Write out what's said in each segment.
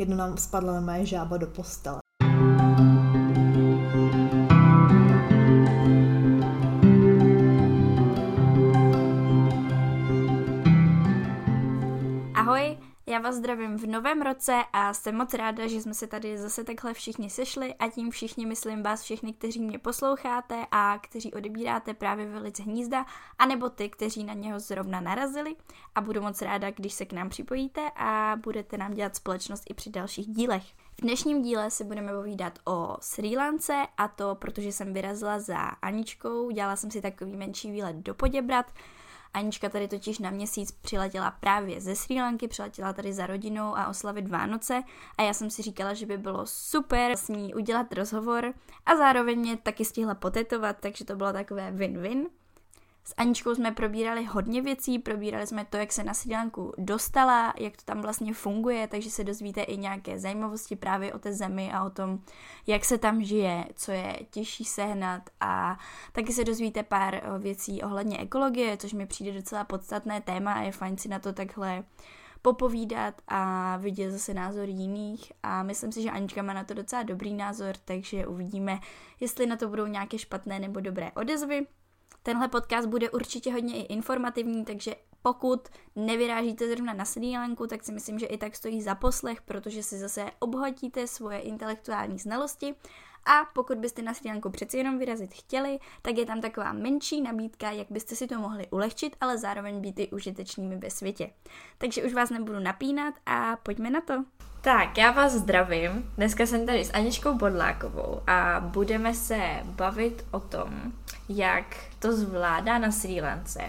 jednou nám spadla na moje žába do postele. Vás zdravím v novém roce a jsem moc ráda, že jsme se tady zase takhle všichni sešli a tím všichni myslím vás všechny, kteří mě posloucháte a kteří odebíráte právě velice hnízda, anebo ty, kteří na něho zrovna narazili a budu moc ráda, když se k nám připojíte a budete nám dělat společnost i při dalších dílech. V dnešním díle si budeme povídat o Sri Lance a to protože jsem vyrazila za Aničkou, dělala jsem si takový menší výlet do Poděbrat, Anička tady totiž na měsíc přiletěla právě ze Sri Lanky, přiletěla tady za rodinou a oslavit Vánoce a já jsem si říkala, že by bylo super s ní udělat rozhovor a zároveň mě taky stihla potetovat, takže to bylo takové win-win. S Aničkou jsme probírali hodně věcí, probírali jsme to, jak se na Sri Lanku dostala, jak to tam vlastně funguje, takže se dozvíte i nějaké zajímavosti právě o té zemi a o tom, jak se tam žije, co je těžší sehnat a taky se dozvíte pár eh, věcí ohledně ekologie, což mi přijde docela podstatné téma a je fajn si na to takhle popovídat a vidět zase názor jiných a myslím si, že Anička má na to docela dobrý názor, takže uvidíme, jestli na to budou nějaké špatné nebo dobré odezvy. Tenhle podcast bude určitě hodně i informativní, takže pokud nevyrážíte zrovna na Sri Lanku, tak si myslím, že i tak stojí za poslech, protože si zase obhotíte svoje intelektuální znalosti a pokud byste na Sri Lanku přeci jenom vyrazit chtěli, tak je tam taková menší nabídka, jak byste si to mohli ulehčit, ale zároveň být i užitečnými ve světě. Takže už vás nebudu napínat a pojďme na to. Tak, já vás zdravím. Dneska jsem tady s Aničkou Bodlákovou a budeme se bavit o tom, jak to zvládá na Sri Lance.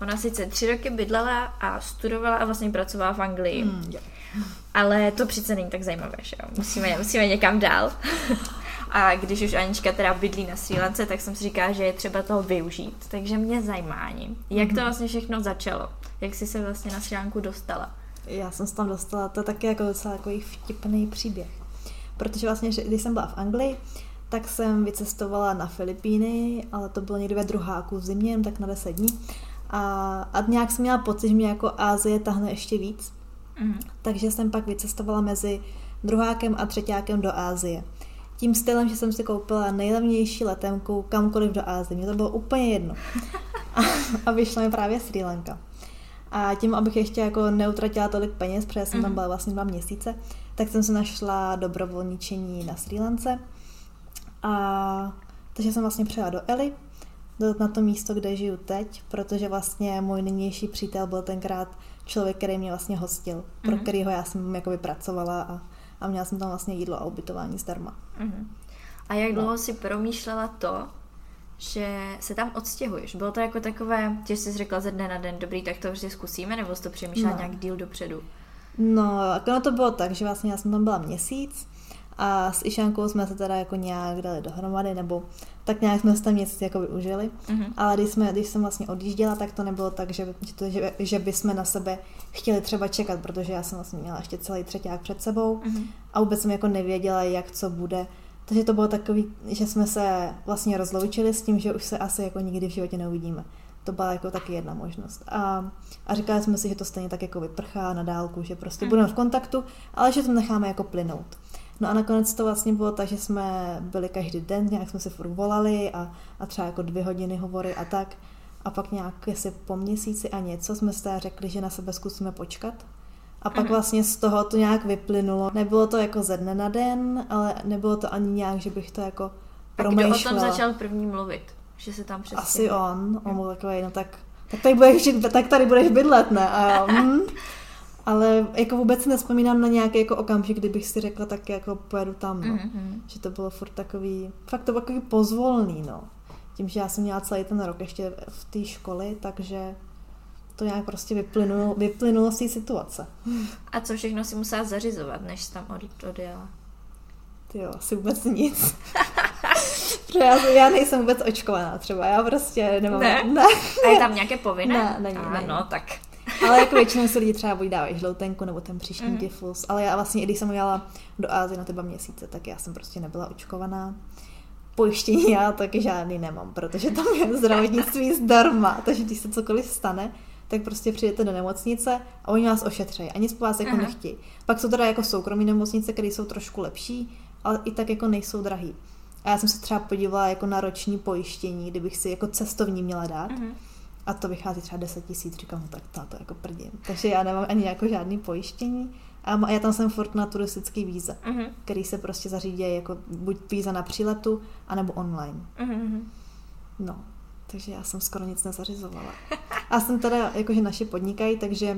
Ona sice tři roky bydlela a studovala a vlastně pracovala v Anglii. Mm, ale to přece není tak zajímavé, že jo? Musíme, musíme někam dál. a když už Anička teda bydlí na Sri Lance, tak jsem si říkala, že je třeba toho využít. Takže mě zajímá, jak to mhm. vlastně všechno začalo. Jak jsi se vlastně na Sri Lanku dostala? Já jsem se tam dostala, to je taky jako docela takový vtipný příběh. Protože vlastně, že když jsem byla v Anglii, tak jsem vycestovala na Filipíny, ale to bylo někdy ve druháku v zimě, tak na 10 dní. A, a nějak jsem měla pocit, že mě jako Ázie tahne ještě víc. Mm. Takže jsem pak vycestovala mezi druhákem a třetíákem do Ázie. Tím stylem, že jsem si koupila nejlevnější letenku kamkoliv do Ázie. Mně to bylo úplně jedno. A, a vyšla mi právě Sri Lanka. A tím, abych ještě jako neutratila tolik peněz, protože jsem tam mhm. byla vlastně dva měsíce, tak jsem se našla dobrovolničení na Sri Lance a takže jsem vlastně přijela do Eli, do, na to místo, kde žiju teď, protože vlastně můj nynější přítel byl tenkrát člověk, který mě vlastně hostil, mm-hmm. pro mhm. kterého já jsem jakoby pracovala a, a měla jsem tam vlastně jídlo a ubytování zdarma. Mm-hmm. A jak no. dlouho si promýšlela to, že se tam odstěhuješ? Bylo to jako takové, že jsi řekla ze dne na den, dobrý, tak to prostě zkusíme, nebo jsi to přemýšlela no. nějak díl dopředu? No, jako to bylo tak, že vlastně já jsem tam byla měsíc a s Išánkou jsme se teda jako nějak dali dohromady, nebo tak nějak jsme se tam něco jako využili. Mm-hmm. Ale když, jsme, když jsem vlastně odjížděla, tak to nebylo tak, že, že, že, že bychom na sebe chtěli třeba čekat, protože já jsem vlastně měla ještě celý třetíák před sebou mm-hmm. a vůbec jsem jako nevěděla, jak co bude. Takže to bylo takový, že jsme se vlastně rozloučili s tím, že už se asi jako nikdy v životě neuvidíme. To byla jako taky jedna možnost. A, a říkali jsme si, že to stejně tak jako vyprchá na dálku, že prostě mm. budeme v kontaktu, ale že to necháme jako plynout. No a nakonec to vlastně bylo tak, že jsme byli každý den, nějak jsme se furt volali a, a třeba jako dvě hodiny hovory a tak. A pak nějak jestli po měsíci a něco jsme se řekli, že na sebe zkusíme počkat. A pak vlastně z toho to nějak vyplynulo. Nebylo to jako ze dne na den, ale nebylo to ani nějak, že bych to jako promýšlela. A kdo o tom začal první mluvit? Že se tam přestěhoval? Asi on. On byl takový, no tak, tak tady, budeš, tak tady budeš bydlet, ne? A já, hm. Ale jako vůbec nespomínám na nějaký jako okamžik, kdybych si řekla, tak jako pojedu tam, no. Mm-hmm. Že to bylo furt takový, fakt to bylo takový pozvolný, no. Tím, že já jsem měla celý ten rok ještě v té škole, takže to nějak prostě vyplynulo, vyplynulo z té situace. A co všechno si musela zařizovat, než tam odjela? Ty jo, asi vůbec nic. já, já nejsem vůbec očkovaná třeba, já prostě nemám... Ne? ne. A je tam nějaké povinné? Ne, není, Ano, tak ale jako většinou se lidi třeba buď dávají žloutenku nebo ten příští mm. tyfus. Ale já vlastně, i když jsem jela do Ázie na ty dva měsíce, tak já jsem prostě nebyla očkovaná. Pojištění já taky žádný nemám, protože tam je zdravotnictví zdarma, takže když se cokoliv stane, tak prostě přijdete do nemocnice a oni vás ošetřejí a nic po vás jako Aha. nechtějí. Pak jsou teda jako soukromí nemocnice, které jsou trošku lepší, ale i tak jako nejsou drahý. A já jsem se třeba podívala jako na roční pojištění, kdybych si jako cestovní měla dát. Uh-huh. A to vychází třeba 10 tisíc, říkám, no tak to, to jako prdím. Takže já nemám ani jako žádný pojištění. A já tam jsem furt na turistický víza, uh-huh. který se prostě zařídí jako buď víza na příletu, anebo online. Uh-huh. No, takže já jsem skoro nic nezařizovala. A jsem teda, jakože naši podnikají, takže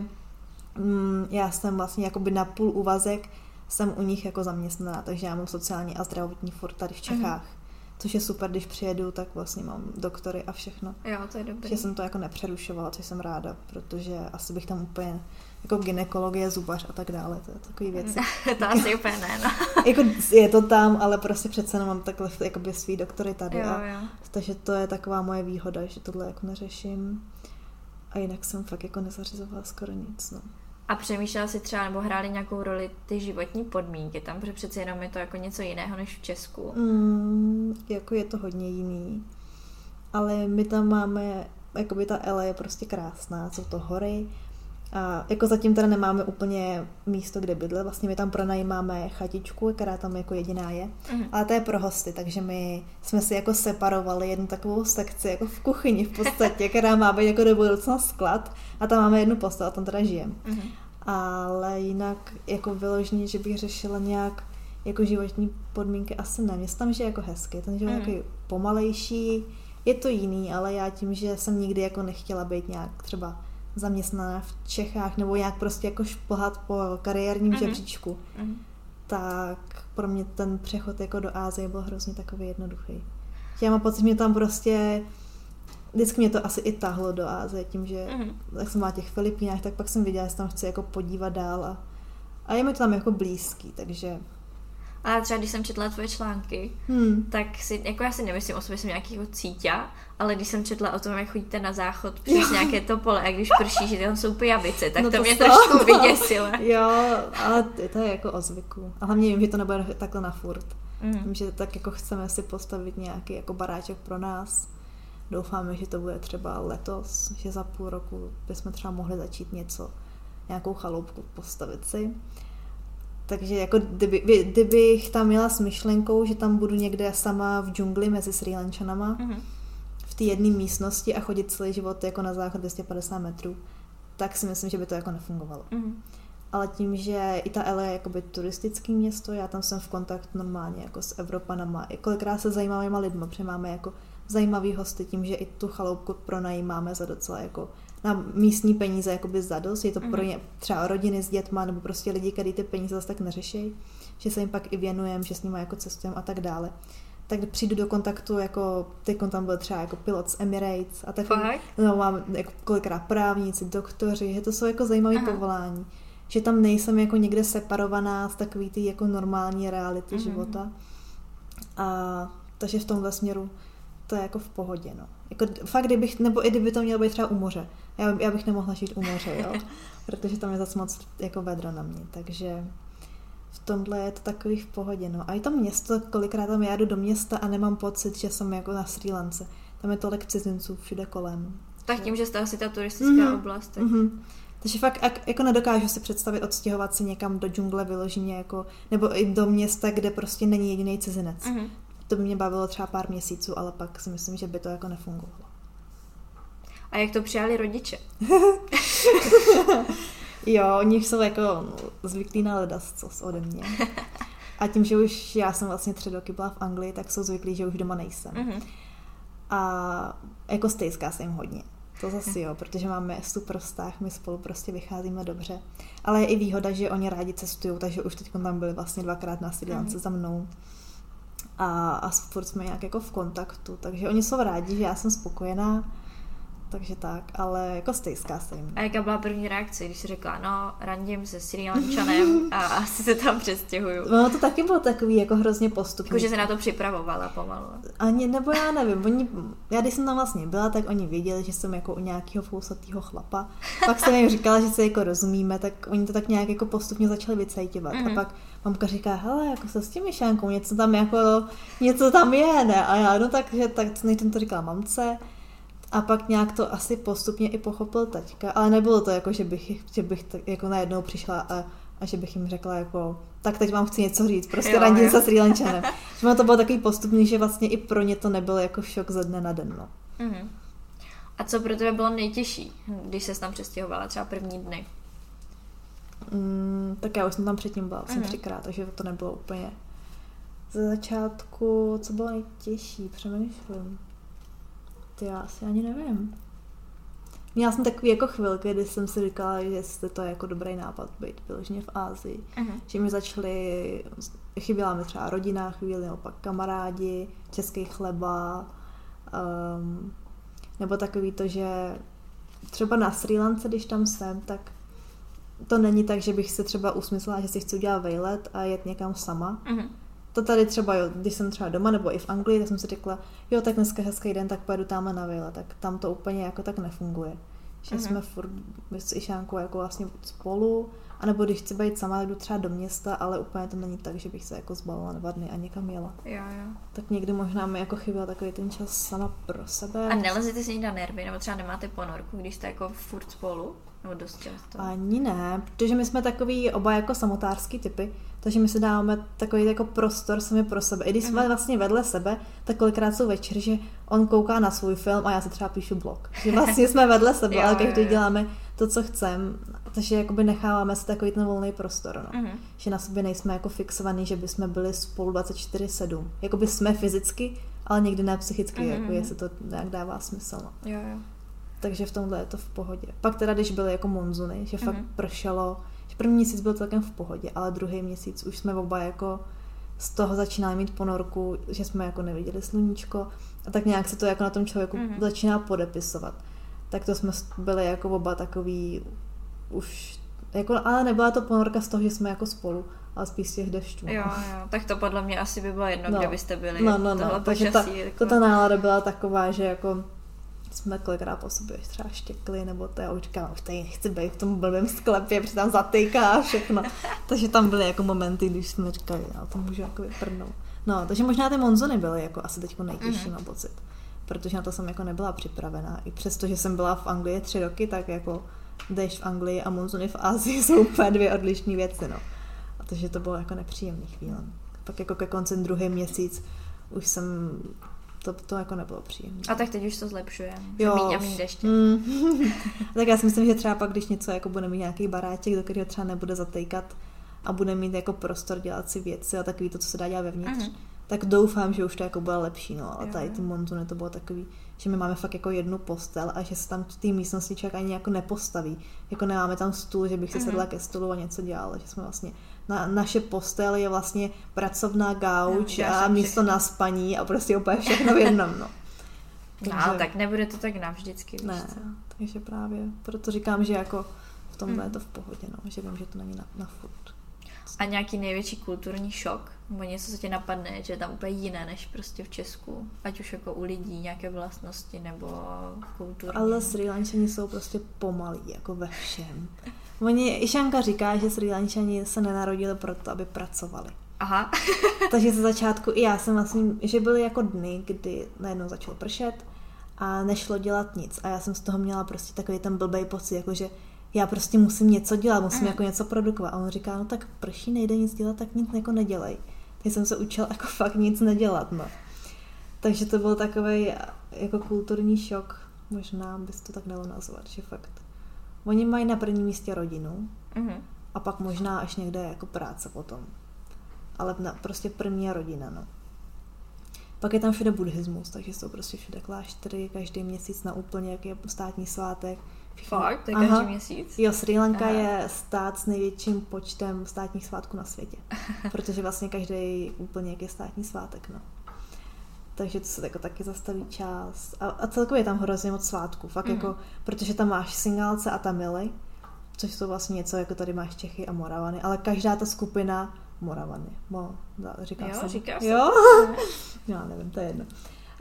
mm, já jsem vlastně jakoby na půl úvazek jsem u nich jako zaměstnaná, takže já mám sociální a zdravotní furt tady v. Čechách. Mm. Což je super, když přijedu, tak vlastně mám doktory a všechno. Jo, to je dobré. Že jsem to jako nepřerušovala, což jsem ráda, protože asi bych tam úplně jako ginekologie, zubař a tak dále, to je takový věci. to asi úplně ne, no. jako je to tam, ale prostě přece jenom mám takhle jakoby svý doktory tady. Jo, a, jo. Takže to je taková moje výhoda, že tohle jako neřeším. A jinak jsem fakt jako nezařizovala skoro nic, no. A přemýšlela si třeba, nebo hrály nějakou roli ty životní podmínky tam, protože přece jenom je to jako něco jiného než v Česku. Mm, jako je to hodně jiný. Ale my tam máme, jako by ta Ele je prostě krásná, jsou to hory, a jako zatím teda nemáme úplně místo, kde bydle, vlastně my tam pronajímáme chatičku, která tam jako jediná je, mm. ale to je pro hosty, takže my jsme si jako separovali jednu takovou sekci jako v kuchyni v podstatě, která má být jako do budoucna sklad a tam máme jednu postel a tam teda žijeme. Mm. Ale jinak jako vyložení, že bych řešila nějak jako životní podmínky, asi ne. Mě tam žije jako hezky, ten život mm. jako pomalejší, je to jiný, ale já tím, že jsem nikdy jako nechtěla být nějak třeba zaměstnaná v Čechách nebo jak prostě jako šplhat po kariérním mm-hmm. žebříčku, mm-hmm. tak pro mě ten přechod jako do Ázie byl hrozně takový jednoduchý. Já mám pocit, že mě tam prostě vždycky mě to asi i tahlo do Ázie, tím, že mm-hmm. jak jsem byla těch Filipínách, tak pak jsem viděla, že tam chci jako podívat dál a, a je mi to tam jako blízký, takže a třeba když jsem četla tvoje články, hmm. tak si, jako já si nemyslím o sobě, jsem nějaký jako cítě, ale když jsem četla o tom, jak chodíte na záchod přes jo. nějaké to pole a když prší, že tam jsou pijavice, tak no to, to mě trošku vyděsilo. jo, ale to je jako o zvyku. A hlavně vím, že to nebude takhle na furt. Mm. Vím, že tak jako chceme si postavit nějaký jako baráček pro nás. Doufáme, že to bude třeba letos, že za půl roku bychom třeba mohli začít něco, nějakou chaloupku postavit si. Takže jako kdyby, kdybych tam měla s myšlenkou, že tam budu někde sama v džungli mezi Sri Lančanama, mm-hmm. v té jedné místnosti a chodit celý život jako na záchod 250 metrů, tak si myslím, že by to jako nefungovalo. Mm-hmm. Ale tím, že i ta Ele je jakoby turistický město, já tam jsem v kontaktu normálně jako s Evropanama, i kolikrát se zajímavýma lidma, protože máme jako zajímavý hosty tím, že i tu chaloupku pronajímáme za docela jako na místní peníze jakoby zadost. Je to pro mhm. ně třeba rodiny s dětma nebo prostě lidi, kteří ty peníze zase tak neřeší, že se jim pak i věnujeme, že s nimi jako cestujeme a tak dále. Tak přijdu do kontaktu, jako teď tam byl třeba jako pilot z Emirates a tak no, mám jako kolikrát právníci, doktoři, že to jsou jako zajímavé povolání. Že tam nejsem jako někde separovaná z takový ty jako normální reality mm-hmm. života. A takže v tomhle směru to je jako v pohodě, no. Jako fakt, kdybych, nebo i kdyby to mělo být třeba u moře. Já, já bych nemohla žít u moře, jo. Protože tam je zase moc jako vedro na mě, takže v tomhle je to takový v pohodě, no. A i to město, kolikrát tam já jdu do města a nemám pocit, že jsem jako na Sri Lance. Tam je tolik cizinců všude kolem. Tak tím, že jste asi ta turistická mm-hmm. oblast. Tak... Mm-hmm. Takže fakt jak, jako nedokážu si představit odstěhovat se někam do džungle vyloženě, jako, nebo i do města, kde prostě není jediný cizinec. Mm-hmm. To by mě bavilo třeba pár měsíců, ale pak si myslím, že by to jako nefungovalo. A jak to přijali rodiče? jo, oni jsou jako zvyklí na co ode mě. A tím, že už já jsem vlastně tři roky byla v Anglii, tak jsou zvyklí, že už doma nejsem. Mm-hmm. A jako stejská se jim hodně. To zase jo, protože máme super vztah, my spolu prostě vycházíme dobře. Ale je i výhoda, že oni rádi cestují, takže už teď tam byli vlastně dvakrát na Sri mm-hmm. za mnou a, a furt jsme nějak jako v kontaktu, takže oni jsou rádi, že já jsem spokojená, takže tak, ale jako stejská se jim. A jaká byla první reakce, když jsi řekla, no, randím se Sri Lančanem a asi se tam přestěhuju? No to taky bylo takový jako hrozně postupný. Jako, že se na to připravovala pomalu. Ani, nebo já nevím, oni, já když jsem tam vlastně byla, tak oni věděli, že jsem jako u nějakého fousatého chlapa. Pak jsem jim říkala, že se jako rozumíme, tak oni to tak nějak jako postupně začali vycejtěvat. Mm-hmm. A mhm. pak mamka říká, hele, jako se s tím myšlenkou, něco tam jako, něco tam je, ne? A já, no tak, že tak než jsem to říkala mamce, A pak nějak to asi postupně i pochopil taťka, ale nebylo to jako, že bych, že bych tak jako najednou přišla a, a že bych jim řekla jako, tak teď vám chci něco říct, prostě randím se Sri Lančanem. že to bylo takový postupný, že vlastně i pro ně to nebylo jako šok ze dne na den, no. Mm-hmm. A co pro tebe bylo nejtěžší, když se tam přestěhovala, třeba první dny? Mm, tak já už jsem tam předtím byla, jsem mm-hmm. třikrát, takže to nebylo úplně ze začátku, co bylo nejtěžší, přemýšlím. Ty já asi ani nevím. Měla jsem takový jako chvilky, kdy jsem si říkala, že jestli to je jako dobrý nápad být vyloženě v Ázii. Uh-huh. Že mi začaly, chyběla mi třeba rodina, chvíli opak kamarádi, český chleba, um, nebo takový to, že třeba na Sri Lance, když tam jsem, tak to není tak, že bych se třeba usmyslela, že si chci udělat vejlet a jet někam sama. Uh-huh to tady třeba, jo, když jsem třeba doma nebo i v Anglii, tak jsem si řekla, jo, tak dneska hezký den, tak pojedu tam na vile, tak tam to úplně jako tak nefunguje. Že mm-hmm. jsme furt s Išánkou jako vlastně spolu, anebo když chci být sama, jdu třeba do města, ale úplně to není tak, že bych se jako zbalila dva dny a někam jela. Jo, jo. Tak někdy možná mi jako chyběl takový ten čas sama pro sebe. A nelezete si na nervy, nebo třeba nemáte ponorku, když jste jako furt spolu? Nebo dost často? Ani ne, protože my jsme takový oba jako samotářský typy, takže my si dáváme takový jako prostor sami pro sebe. I když jsme mm. vlastně vedle sebe, tak kolikrát jsou večer, že on kouká na svůj film a já si třeba píšu blog. Že vlastně jsme vedle sebe, jo, ale každý děláme to, co chceme. Takže jakoby necháváme si takový ten volný prostor. No. Mm. Že na sobě nejsme jako fixovaný, že bychom byli spolu 24-7. Jakoby jsme fyzicky, ale někdy ne psychicky, mm. jako mhm. jestli to nějak dává smysl. No. Jo, jo. Takže v tomhle je to v pohodě. Pak teda, když byly jako monzuny, že fakt mm. pršelo, První měsíc byl celkem v pohodě, ale druhý měsíc už jsme oba jako z toho začínali mít ponorku, že jsme jako neviděli sluníčko a tak nějak se to jako na tom člověku mm-hmm. začíná podepisovat. Tak to jsme byli jako oba takový už, jako, ale nebyla to ponorka z toho, že jsme jako spolu, ale spíš z těch dešťů. Jo, jo, tak to podle mě asi by bylo jedno, no. kde byste byli. No, no, no, takže ta, jako... to ta nálada byla taková, že jako jsme kolikrát po sobě třeba štěkli, nebo to já už říkám, už tady nechci být v tom blbém sklepě, protože tam zatýká a všechno. takže tam byly jako momenty, když jsme říkali, já to můžu jako vyprdnout. No, takže možná ty monzony byly jako asi teď nejtěžší mm-hmm. na pocit. Protože na to jsem jako nebyla připravená. I přesto, že jsem byla v Anglii tři roky, tak jako dešť v Anglii a monzony v Asii jsou úplně dvě odlišné věci, no. A takže to bylo jako nepříjemný chvíle. Pak jako ke konci druhý měsíc už jsem to, to jako nebylo příjemné. A tak teď už to zlepšuje. Jo. Míň a míň deště. Mm. tak já si myslím, že třeba pak, když něco jako bude mít nějaký baráček, do kterého třeba nebude zatejkat a bude mít jako prostor dělat si věci a takový to, co se dá dělat vevnitř, uh-huh. tak doufám, že už to jako bude lepší. No. A tady ty montuny to bylo takový, že my máme fakt jako jednu postel a že se tam v té místnosti člověk ani jako nepostaví. Jako nemáme tam stůl, že bych si uh-huh. sedla ke stolu a něco dělala, že jsme vlastně na, naše postel je vlastně pracovná gauč no, a místo na spaní a prostě úplně všechno v jednom, no. Takže, no, tak nebude to tak navždycky, víš ne, co? takže právě, proto říkám, že jako v tomhle mm. je to v pohodě, no, že vím, že to není na, na furt. A nějaký největší kulturní šok? Nebo něco, co tě napadne, že je tam úplně jiné než prostě v Česku? Ať už jako u lidí, nějaké vlastnosti nebo kulturní. Ale Sri Lančani jsou prostě pomalí, jako ve všem. Oni, Išanka říká, že Sri Lančani se nenarodili proto, aby pracovali. Aha. Takže ze začátku i já jsem vlastně, že byly jako dny, kdy najednou začalo pršet a nešlo dělat nic. A já jsem z toho měla prostě takový ten blbej pocit, jako že já prostě musím něco dělat, musím mm. jako něco produkovat. A on říká, no tak prší, nejde nic dělat, tak nic jako nedělej. Takže jsem se učila jako fakt nic nedělat, no. Takže to byl takový jako kulturní šok, možná bys to tak dalo nazvat, že fakt Oni mají na prvním místě rodinu mm-hmm. a pak možná až někde jako práce potom. Ale na, prostě první je rodina, no. Pak je tam všude buddhismus, takže jsou prostě všude kláštery, každý měsíc na úplně, jak je státní svátek. Fakt? To je každý Aha. měsíc? Jo, Sri Lanka Aha. je stát s největším počtem státních svátků na světě. protože vlastně každý úplně jak je státní svátek, no takže to se jako taky zastaví čas. A, a celkově je tam hrozně moc svátků, fakt mm. jako, protože tam máš Singálce a Tamily, což jsou vlastně něco, jako tady máš Čechy a Moravany, ale každá ta skupina Moravany, Mo, říká jo, se. říká se. Jo? Já nevím, to je jedno.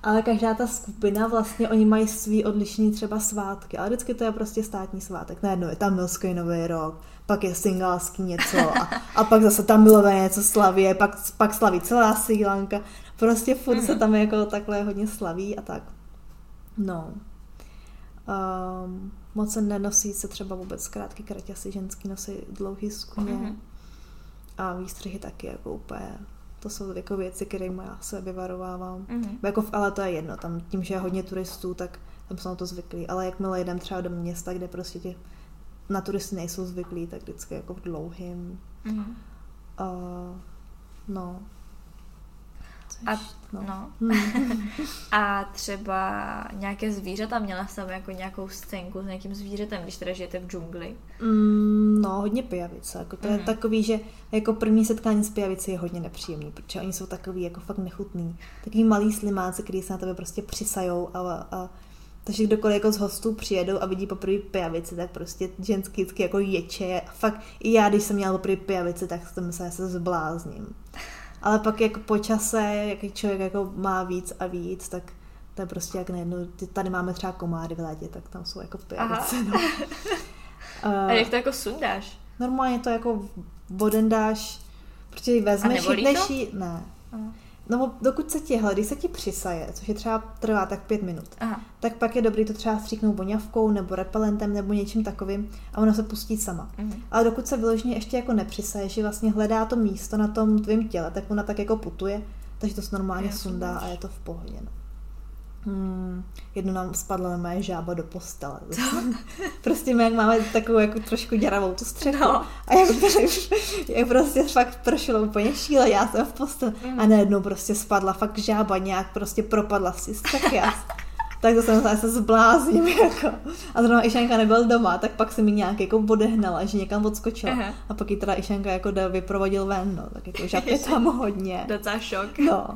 Ale každá ta skupina vlastně, oni mají svý odlišný třeba svátky, ale vždycky to je prostě státní svátek. Najednou je tam Milský nový rok, pak je singalský něco a, a pak zase tam milové něco slaví, pak, pak slaví celá Sri Lanka. Prostě furt mm-hmm. se mhm. tam jako takhle hodně slaví a tak. No. Um, moc se nenosí se třeba vůbec krátký kraťasy, ženský nosí dlouhý skůně. Mm-hmm. A výstřihy taky jako úplně to jsou jako věci, kterými já se vyvarovávám. Mm-hmm. Jako, ale to je jedno, tam tím, že je hodně turistů, tak tam jsou na to zvyklí. Ale jakmile jdem třeba do města, kde prostě ti na turisty nejsou zvyklí, tak vždycky jako v dlouhým. Mm-hmm. Uh, no, a, no. no. A třeba nějaké zvířata, měla jsem jako nějakou scénku s nějakým zvířetem, když teda žijete v džungli? Mm, no, hodně pijavice. Jako to mm. je mhm. takový, že jako první setkání s pijavici je hodně nepříjemný, protože oni jsou takový jako fakt nechutný. Takový malý slimáci, který se na tebe prostě přisajou a, a takže kdokoliv jako z hostů přijedou a vidí poprvé pijavici, tak prostě ženský vždycky jako ječe. A fakt i já, když jsem měla poprvé pijavici, tak jsem se zblázním. Ale pak jako po čase, jaký člověk jako má víc a víc, tak to je prostě jak najednou, tady máme třeba komáry v létě, tak tam jsou jako pijavice. No. a jak to jako sundáš? Normálně to jako vodendáš, protože vezmeš, než jí, ne. Aha. No dokud se ti když se ti přisaje, což je třeba trvá tak pět minut, Aha. Tak pak je dobrý to třeba stříknout voňavkou nebo repelentem nebo něčím takovým a ono se pustí sama. Mhm. Ale dokud se vyloženě ještě jako nepřisaje, že vlastně hledá to místo na tom tvém těle, tak ona tak jako putuje, takže to se normálně sundá a je to v pohodě. No. Hmm, jedno nám spadla moje žába do postele. prostě my jak máme takovou jako trošku děravou tu střechu. No. A jak, jak prostě fakt pršelo úplně šíle, já jsem v posteli. Mm. A najednou prostě spadla fakt žába nějak, prostě propadla si střechy. Tak to jsem se zblázním, jako. A zrovna Išanka nebyl doma, tak pak se mi nějak jako odehnala, že někam odskočila. Aha. A pak ji teda Išanka jako vyprovodil ven, no. Tak jako je tam hodně. Docela šok. No.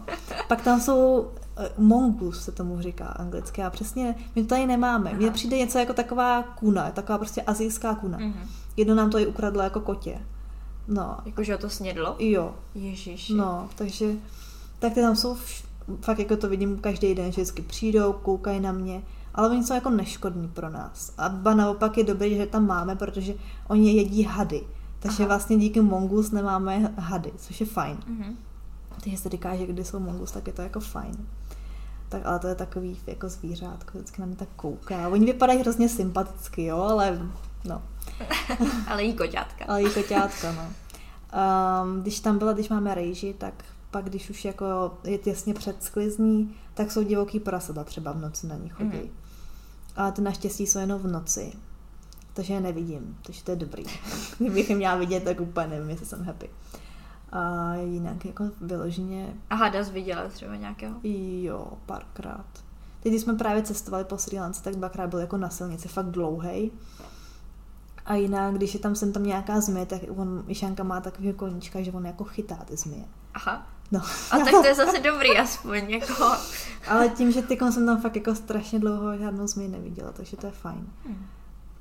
Pak tam jsou Eh, mongus se tomu říká anglicky. A přesně, my to tady nemáme. Mně přijde něco jako taková kuna, taková prostě azijská kuna. Mm-hmm. Jedno nám to i ukradlo jako kotě. No. Jakože to snědlo? Jo. Ježíš. No, takže tak ty tam jsou vš- fakt jako to vidím každý den, že vždycky přijdou, koukají na mě, ale oni jsou jako neškodní pro nás. A ba naopak je dobré, že tam máme, protože oni jedí hady. Takže Aha. vlastně díky mongus nemáme hady, což je fajn. Mm-hmm. Takže se říká, že když jsou mongus, tak je to jako fajn tak ale to je takový jako zvířátko, vždycky na mě tak kouká. Oni vypadají hrozně sympaticky, jo, ale no. ale jí koťátka. ale jí koťátka, no. Um, když tam byla, když máme rejži, tak pak, když už jako je těsně před sklizní, tak jsou divoký prasata třeba v noci na ní chodí. Mm. Ale ty naštěstí jsou jenom v noci. Takže je nevidím, takže to je dobrý. Kdybych je měla vidět, tak úplně nevím, jestli jsem happy. A jinak jako vyloženě... A hada jsi viděla třeba nějakého? Jo, párkrát. Teď, když jsme právě cestovali po Sri Lance, tak dvakrát byl jako na silnici, fakt dlouhý. A jinak, když je tam sem tam nějaká zmije, tak on, Mišanka má takový koníčka, že on jako chytá ty zmije. Aha. No. A tak to je zase dobrý aspoň, jako. Ale tím, že ty jsem tam fakt jako strašně dlouho žádnou zmiji neviděla, takže to je fajn. Hmm.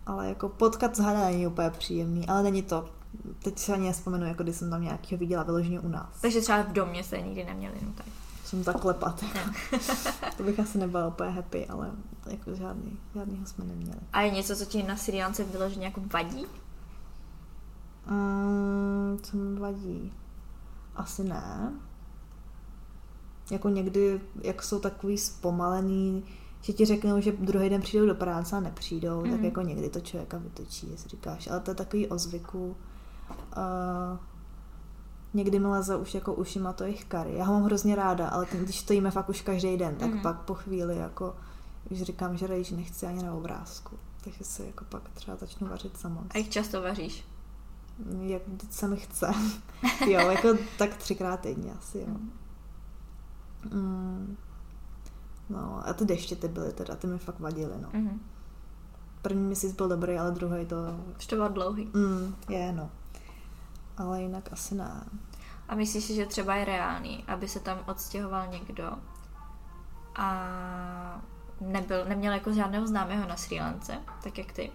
Ale jako potkat z hada není úplně příjemný, ale není to teď se ani nespomenu, jako když jsem tam nějakého viděla vyloženě u nás. Takže třeba v domě se nikdy neměli, no tak. Jsem zaklepat. Jako. to bych asi nebyla úplně happy, ale jako žádný, žádnýho jsme neměli. A je něco, co ti na Syriánce vyloženě jako vadí? Um, co mi vadí? Asi ne. Jako někdy, jak jsou takový zpomalený, že ti řeknou, že druhý den přijdou do práce a nepřijdou, mm. tak mhm. jako někdy to člověka vytočí, jestli říkáš. Ale to je takový o zvyku. Uh, někdy mi leze už jako ušima to jejich kary. Já ho mám hrozně ráda, ale když to jíme fakt už každý den, tak mm. pak po chvíli jako už říkám, že rejž nechci ani na obrázku. Takže si jako pak třeba začnu vařit sama. A jak často vaříš? Jak se mi chce. jo, jako tak třikrát týdně asi, jo. Mm. No a ty deště ty byly teda, ty mi fakt vadily, no. Mm-hmm. První měsíc byl dobrý, ale druhý to... Už to byl dlouhý. Mm, je, no ale jinak asi ne. A myslíš si, že třeba je reálný, aby se tam odstěhoval někdo a nebyl, neměl jako žádného známého na Sri Lance, tak jak ty?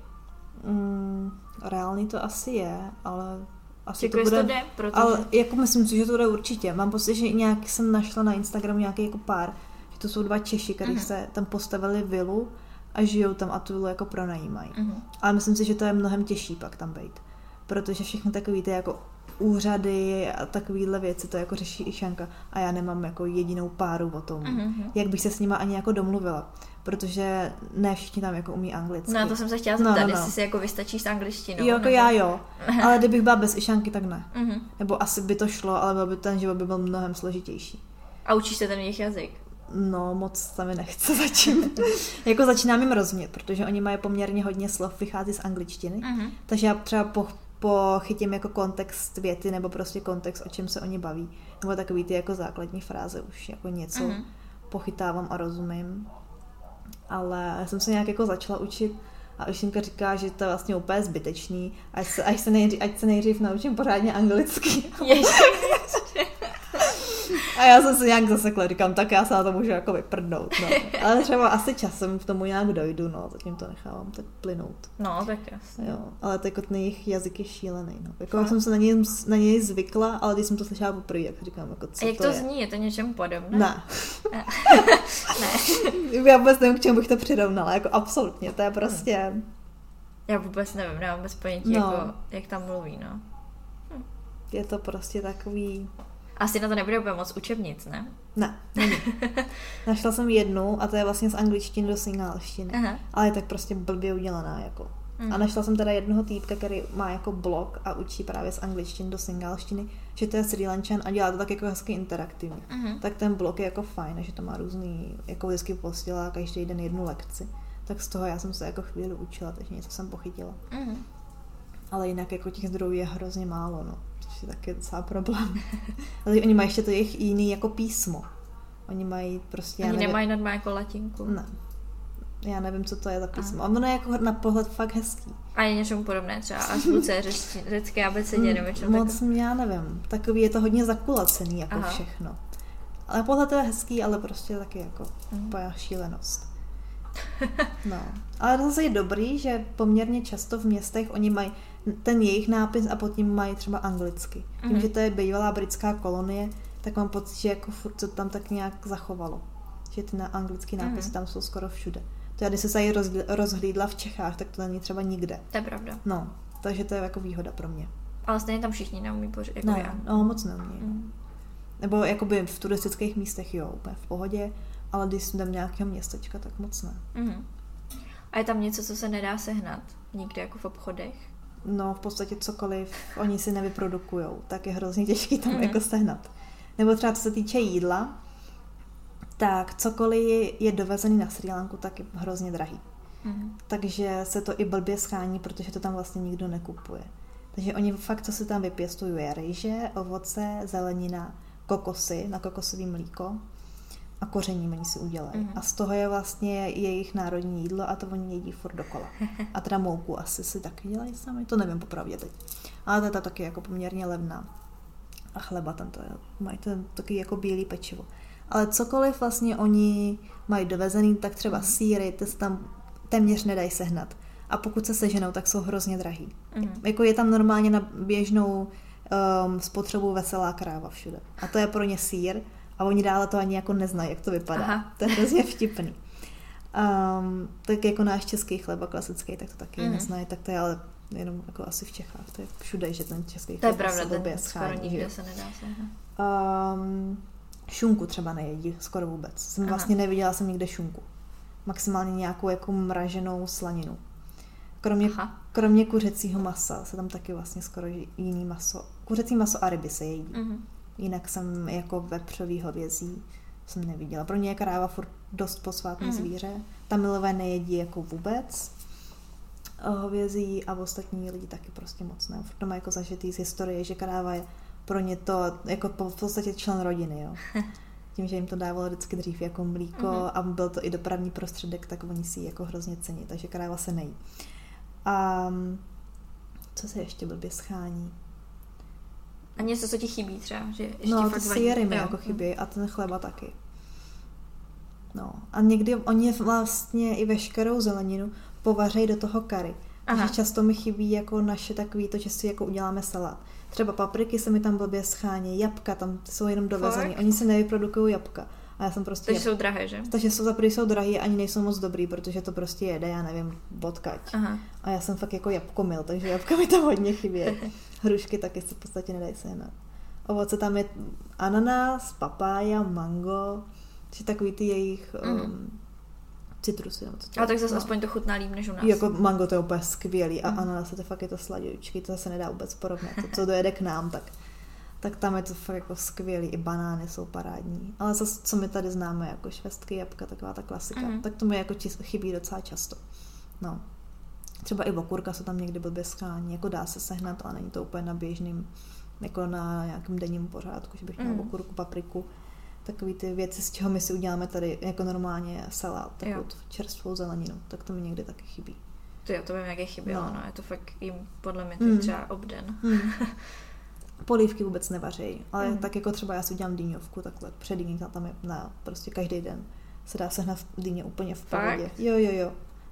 Mm, reálný to asi je, ale asi jako to bude... to jde, protože... Ale jako myslím si, že to jde určitě. Mám pocit, že nějak jsem našla na Instagramu nějaký jako pár, že to jsou dva Češi, kteří mm-hmm. se tam postavili vilu a žijou tam a tu vilu jako pronajímají. Mm-hmm. Ale myslím si, že to je mnohem těžší pak tam být protože všechny takový ty jako úřady a takovýhle věci to jako řeší i Šanka a já nemám jako jedinou páru o tom, mm-hmm. jak bych se s nima ani jako domluvila. Protože ne všichni tam jako umí anglicky. No to jsem se chtěla zeptat, no, no, no. jestli si jako vystačíš s angličtinou. Jo, jako nebo... já jo, ale kdybych byla bez išanky, tak ne. Mm-hmm. Nebo asi by to šlo, ale byl by ten život by byl mnohem složitější. A učíš se ten jejich jazyk? No, moc se mi nechce zatím. jako začínám jim rozumět, protože oni mají poměrně hodně slov, vychází z angličtiny. Mm-hmm. Takže já třeba po, pochytím jako kontext věty nebo prostě kontext, o čem se oni baví. Nebo takový ty jako základní fráze už jako něco mm-hmm. pochytávám a rozumím. Ale já jsem se nějak jako začala učit a Ušinka říká, že to je vlastně úplně zbytečný, ať se, ať se, nejdřív, ať se nejdřív naučím pořádně anglicky. Ještě. A já jsem se nějak zasekla, říkám, tak já se na to můžu jako vyprdnout. No. Ale třeba asi časem k tomu nějak dojdu, no, zatím to nechávám tak plynout. No, tak jasně. Jo, ale tak ten jejich jazyk je šílený. No. Jako já jsem se na něj, na něj zvykla, ale když jsem to slyšela poprvé, jak říkám, jako co A jak to, to je? zní? Je to něčem podobné? Ne. ne. já vůbec nevím, k čemu bych to přirovnala, jako absolutně, to je prostě... Já vůbec nevím, nemám bez ponětí, no. jako, jak tam mluví, no. Hm. Je to prostě takový asi na to nebude úplně moc učebnic, ne? Ne, není. Našla jsem jednu a to je vlastně z angličtiny do singálštiny. Aha. Ale je tak prostě blbě udělaná, jako. Mm. A našla jsem teda jednoho týpka, který má jako blog a učí právě z angličtiny do singálštiny, že to je Sri Lankan a dělá to tak jako hezky interaktivně. Mm. Tak ten blog je jako fajn, že to má různý, jako vždycky posílá každý den jednu lekci. Tak z toho já jsem se jako chvíli učila, takže něco jsem pochytila. Mm. Ale jinak jako těch zdrojů je hrozně málo, no což je taky docela problém. Ale oni mají ještě to jejich jiný jako písmo. Oni mají prostě... Oni nevím, nemají normálně jako latinku. Ne. Já nevím, co to je za písmo. A ono je jako na pohled fakt hezký. A je něčemu podobné třeba azbuce, řecké abecedě nebo čem Moc tak... já nevím. Takový je to hodně zakulacený jako Aha. všechno. Ale pohled je hezký, ale prostě taky jako mm. šílenost. No. Ale zase je dobrý, že poměrně často v městech oni mají ten jejich nápis a pod tím mají třeba anglicky. Tím, mm-hmm. že to je bývalá britská kolonie, tak mám pocit, že jako furt se tam tak nějak zachovalo. Že ty na anglické nápisy mm-hmm. tam jsou skoro všude. To já když se tady rozhlídla v Čechách, tak to není třeba nikde. To je pravda. No, takže to je jako výhoda pro mě. Ale stejně tam všichni neumí pořád. Jako no, já. no, moc neumí. Mm. Nebo jakoby v turistických místech, jo, úplně v pohodě, ale když jsem tam nějakého městečka, tak moc ne. Mm. A je tam něco, co se nedá sehnat? Nikde jako v obchodech? No, v podstatě cokoliv oni si nevyprodukujou, tak je hrozně těžký tam mm. jako sehnat. Nebo třeba co se týče jídla, tak cokoliv je dovezený na Sri Lanku, tak je hrozně drahý. Mm. Takže se to i blbě schání, protože to tam vlastně nikdo nekupuje. Takže oni fakt, co si tam vypěstují, je rejže, ovoce, zelenina, kokosy na kokosový mlíko a koření oni si udělají. Mm-hmm. A z toho je vlastně jejich národní jídlo a to oni jedí furt dokola. A teda mouku asi si taky dělají sami, to nevím popravdě teď. Ale ta taky jako poměrně levná. A chleba tam to je, mají ten taky jako bílý pečivo. Ale cokoliv vlastně oni mají dovezený, tak třeba mm-hmm. síry, ty se tam téměř nedají sehnat. A pokud se seženou, tak jsou hrozně drahý. Mm-hmm. Jako je tam normálně na běžnou um, spotřebu veselá kráva všude. A to je pro ně sír a oni dále to ani jako neznají, jak to vypadá. Aha. To je hrozně vtipný. Um, tak jako náš český chleba klasický, tak to taky mm. neznají, tak to je ale jenom jako asi v Čechách, to je všude, že ten český chleba to je pravda, se ten skoro nikde se nedá se. Um, šunku třeba nejedí skoro vůbec. Jsem Aha. vlastně neviděla jsem nikde šunku. Maximálně nějakou jako mraženou slaninu. Kromě, kromě kuřecího masa se tam taky vlastně skoro jiný maso. Kuřecí maso a ryby se jedí. Mm-hmm. Jinak jsem jako vepřový hovězí jsem neviděla. Pro ně je kráva furt dost posvátné mm. zvíře. Tamilové nejedí jako vůbec hovězí a ostatní lidi taky prostě moc ne. Furt to má jako zažitý z historie, že kráva je pro ně to jako v podstatě člen rodiny, jo. Tím, že jim to dávalo vždycky dřív jako mlíko mm-hmm. a byl to i dopravní prostředek, tak oni si ji jako hrozně cení, takže kráva se nejí. A co se ještě blbě schání? A něco, co ti chybí třeba? Že ještě no, ty syry mi jako chybí a ten chleba taky. No a někdy oni vlastně i veškerou zeleninu povařejí do toho kary. Aha. Takže často mi chybí jako naše takový to, že si jako uděláme salát. Třeba papriky se mi tam blbě schání, jabka tam jsou jenom dovezený. Oni se nevyprodukují jabka. A já jsem prostě... Takže jsou drahé, že? Takže jsou za jsou drahé ani nejsou moc dobrý, protože to prostě jede, já nevím, bodkať. Aha. A já jsem fakt jako jabkomil, takže jabka mi tam hodně chybí. Hrušky taky se v podstatě nedají sehnat. Ovoce tam je ananas, papája, mango, či takový ty jejich mm. um, citrusy. Nebo co a tak zase no. aspoň to chutná líp než u nás. Jako mango to je úplně skvělý a mm. ananas to fakt je to sladoučky, to se nedá vůbec porovnat. To, co dojede k nám, tak, tak tam je to fakt jako skvělý. I banány jsou parádní. Ale zase, co my tady známe, jako švestky, jabka, taková ta klasika, mm. tak to mi jako chybí docela často. No. Třeba i okurka se tam někdy blbě schání, jako dá se sehnat, ale není to úplně na běžným, jako na nějakém denním pořádku, že bych měla mm. okurku, papriku, takové ty věci, z čeho my si uděláme tady jako normálně salát, takovou čerstvou zeleninu, tak to mi někdy taky chybí. To jo, to by mi nějaké chybělo, no. no. je to fakt jim podle mě mm. třeba obden. Mm. Polívky vůbec nevařejí, ale mm. tak jako třeba já si udělám dýňovku takhle předýní, tam je na prostě každý den se dá sehnat dýně úplně v pohodě. Jo, jo, jo.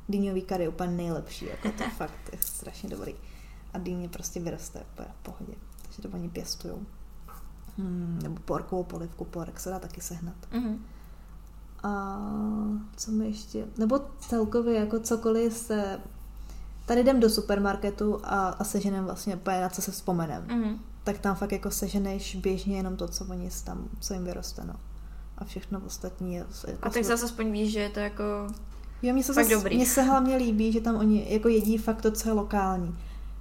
Dýňový kary je úplně nejlepší, jako to fakt je strašně dobrý. A dýně prostě vyroste úplně v pohodě. Takže to oni pěstujou. Hmm, nebo porkovou polivku, porek se dá taky sehnat. Mm-hmm. A co mi ještě, nebo celkově jako cokoliv se, tady jdem do supermarketu a, a seženem vlastně úplně na co se vzpomenem. Mm-hmm. Tak tam fakt jako seženeš běžně jenom to, co oni tam, co jim vyroste, no. A všechno ostatní je... Jako a tak zase aspoň víš, že je to jako Jo, mně se, fakt zase, dobrý. Mně se hlavně líbí, že tam oni jako jedí fakt to, co je lokální.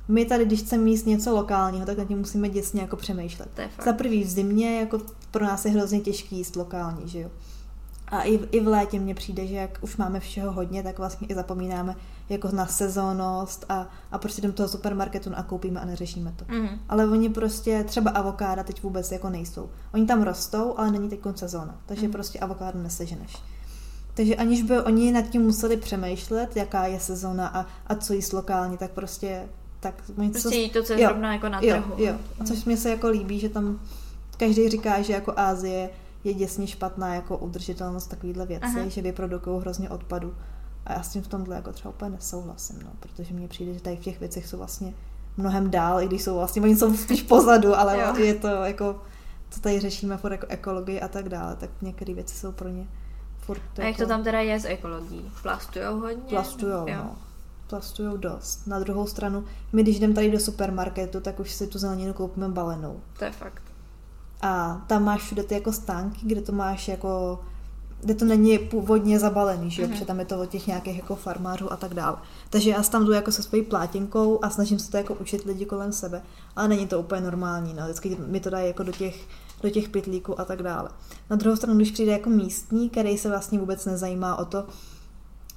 My tady, když chceme jíst něco lokálního, tak na tím musíme děsně jako přemýšlet. Za prvý v zimě, jako pro nás je hrozně těžký jíst lokální, že jo. A i v, i v létě mně přijde, že jak už máme všeho hodně, tak vlastně i zapomínáme jako na sezónnost a, a prostě jdeme do toho supermarketu a koupíme a neřešíme to. Mm. Ale oni prostě, třeba avokáda teď vůbec jako nejsou. Oni tam rostou, ale není teď sezóna, takže mm. prostě avokádo neseženeš. Takže aniž by oni nad tím museli přemýšlet, jaká je sezóna a, a co jíst lokálně, tak prostě tak prostě jí to, co je zrovna jako na trhu. Jo, jo. Což mi se jako líbí, že tam každý říká, že jako Ázie je děsně špatná jako udržitelnost takovýhle věci, Aha. že vyprodukují hrozně odpadu. A já s tím v tomhle jako třeba úplně nesouhlasím, no, protože mně přijde, že tady v těch věcech jsou vlastně mnohem dál, i když jsou vlastně, oni jsou spíš pozadu, ale jo. je to jako, co tady řešíme furt jako ekologii a tak dále, tak některé věci jsou pro ně furt A jak jako... to tam teda je s ekologií? Plastujou hodně? Plastujou, jo. no plastujou dost. Na druhou stranu, my když jdeme tady do supermarketu, tak už si tu zeleninu koupíme balenou. To je fakt. A tam máš všude ty jako stánky, kde to máš jako kde to není původně zabalený, že jo? Mm-hmm. protože tam je to od těch nějakých jako farmářů a tak dále. Takže já tam jdu jako se svojí plátinkou a snažím se to jako učit lidi kolem sebe, ale není to úplně normální, no. vždycky mi to dají jako do těch, do těch pytlíků a tak dále. Na druhou stranu, když přijde jako místní, který se vlastně vůbec nezajímá o to,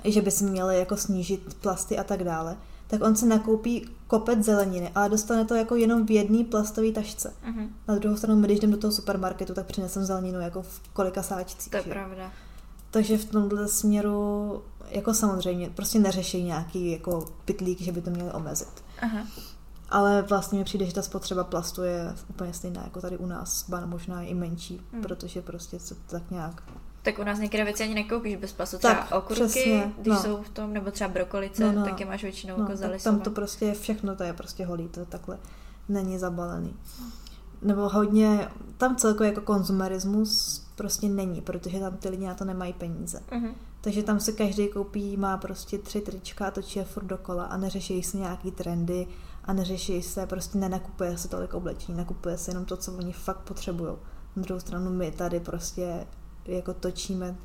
že by si měli jako snížit plasty a tak dále, tak on se nakoupí kopec zeleniny, ale dostane to jako jenom v jedné plastové tašce. Uh-huh. Na druhou stranu, když jdem do toho supermarketu, tak přinesem zeleninu jako v kolika sáčcích. To je že? pravda. Takže v tomhle směru, jako samozřejmě, prostě neřeší nějaký jako pitlík, že by to měli omezit. Uh-huh. Ale vlastně mi přijde, že ta spotřeba plastu je úplně stejná jako tady u nás, ba možná i menší, mm. protože prostě se tak nějak tak u nás některé věci ani nekoupíš bez pasu. Třeba tak, okurky, přesně, když no. jsou v tom, nebo třeba brokolice, no, no. tak je máš většinou no, jako zalisové. Tam to prostě je všechno, to je prostě holý, to takhle není zabalený. Nebo hodně, tam celkově jako konzumerismus prostě není, protože tam ty lidi na to nemají peníze. Uh-huh. Takže tam se každý koupí, má prostě tři trička a točí je furt dokola a neřeší se nějaký trendy a neřeší se, prostě nenakupuje se tolik oblečení, nakupuje se jenom to, co oni fakt potřebují. Na druhou stranu my tady prostě jako točíme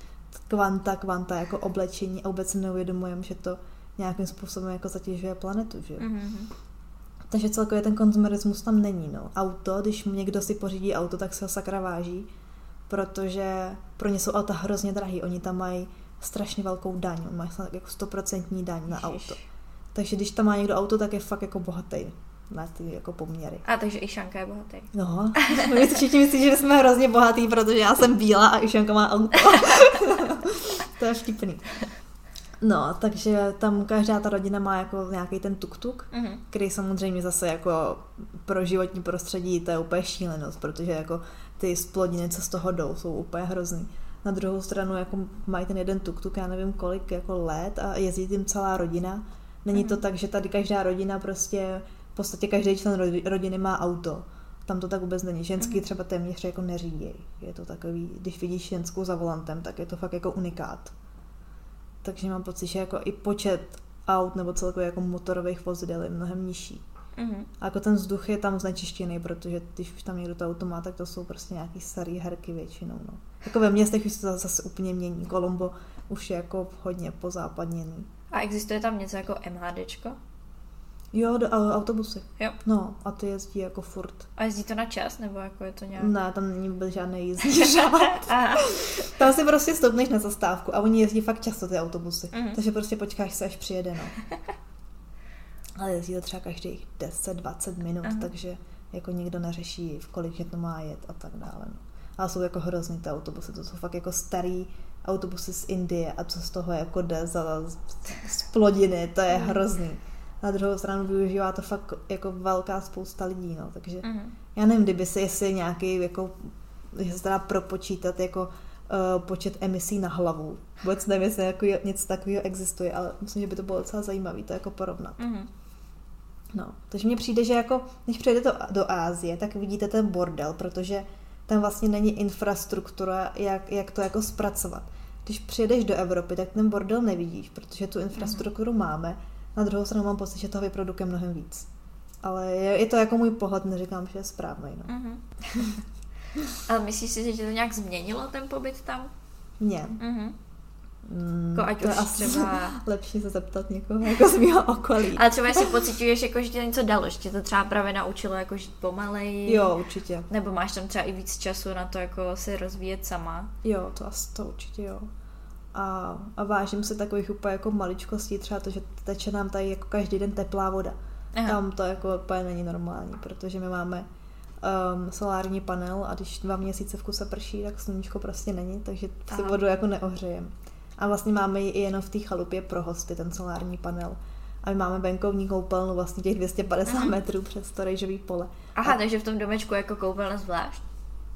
kvanta, kvanta jako oblečení a vůbec si neuvědomujeme, že to nějakým způsobem jako zatěžuje planetu, že mm-hmm. Takže celkově ten konzumerismus tam není, no. Auto, když někdo si pořídí auto, tak se ho sakra váží, protože pro ně jsou auta hrozně drahý, oni tam mají strašně velkou daň, má jako stoprocentní daň na Ježiš. auto. Takže když tam má někdo auto, tak je fakt jako bohatý na ty jako poměry. A takže i Šanka je bohatý. No, my si všichni myslí, že jsme hrozně bohatý, protože já jsem bílá a i Šanka má auto. to je vtipný. No, takže tam každá ta rodina má jako nějaký ten tuk-tuk, mm-hmm. který samozřejmě zase jako pro životní prostředí to je úplně šílenost, protože jako ty splodiny, co z toho jdou, jsou úplně hrozný. Na druhou stranu jako mají ten jeden tuk-tuk, já nevím kolik jako let a jezdí tím celá rodina. Není mm-hmm. to tak, že tady každá rodina prostě v podstatě každý člen rodiny má auto. Tam to tak vůbec není. Ženský mhm. třeba téměř jako neřídějí. Je to takový, když vidíš ženskou za volantem, tak je to fakt jako unikát. Takže mám pocit, že jako i počet aut nebo celkově jako motorových vozidel je mnohem nižší. Mm-hmm. A jako ten vzduch je tam znečištěný, protože když už tam někdo to auto má, tak to jsou prostě nějaký starý herky většinou. No. Jako ve městech už se to zase úplně mění. Kolombo už je jako hodně pozápadněný. A existuje tam něco jako MHDčko? Jo, do, autobusy. Jo. No, a ty jezdí jako furt. A jezdí to na čas, nebo jako je to nějak? Ne, tam není vůbec žádný jízdní řád. tam si prostě stoupneš na zastávku a oni jezdí fakt často ty autobusy. Mm-hmm. Takže prostě počkáš se, až přijede, no. Ale jezdí to třeba každých 10-20 minut, uh-huh. takže jako nikdo neřeší, v kolik že to má jet a tak dále. No. Ale jsou jako hrozný ty autobusy, to jsou fakt jako starý autobusy z Indie a co z toho jako jde za z plodiny, to je hrozný. Na druhou stranu využívá to fakt jako velká spousta lidí, no, takže uh-huh. já nevím, kdyby se, jestli nějaký jako, že se dá propočítat jako uh, počet emisí na hlavu. Vůbec nevím, jestli jako něco takového existuje, ale myslím, že by to bylo docela zajímavé to jako porovnat. Uh-huh. No, takže mně přijde, že jako, když přejdete do, do Ázie, tak vidíte ten bordel, protože tam vlastně není infrastruktura, jak, jak to jako zpracovat. Když přijedeš do Evropy, tak ten bordel nevidíš, protože tu infrastrukturu mm. máme. Na druhou stranu mám pocit, že toho vyprodukuje mnohem víc. Ale je, je to jako můj pohled, neříkám, že je správný. No. Mm-hmm. Ale myslíš si, že tě to nějak změnilo ten pobyt tam? Ne. Mm-hmm. Mm, jako ať to už asi třeba... lepší se zeptat někoho jako z mého okolí. Ale třeba si pocituješ, jako, že tě něco dalo, že tě to třeba právě naučilo jako žít pomaleji. Jo, určitě. Nebo máš tam třeba i víc času na to jako se rozvíjet sama. Jo, to asi to určitě jo. A, a vážím se takových úplně jako maličkostí, třeba to, že teče nám tady jako každý den teplá voda. Aha. Tam to jako úplně není normální, protože my máme um, solární panel a když dva měsíce v kuse prší, tak sluníčko prostě není, takže si vodu jako neohřejeme. A vlastně máme ji i jenom v té chalupě pro hosty, ten solární panel. A my máme venkovní koupelnu vlastně těch 250 Aha. metrů přes to rejžový pole. Aha, a... takže v tom domečku jako koupelna zvlášť?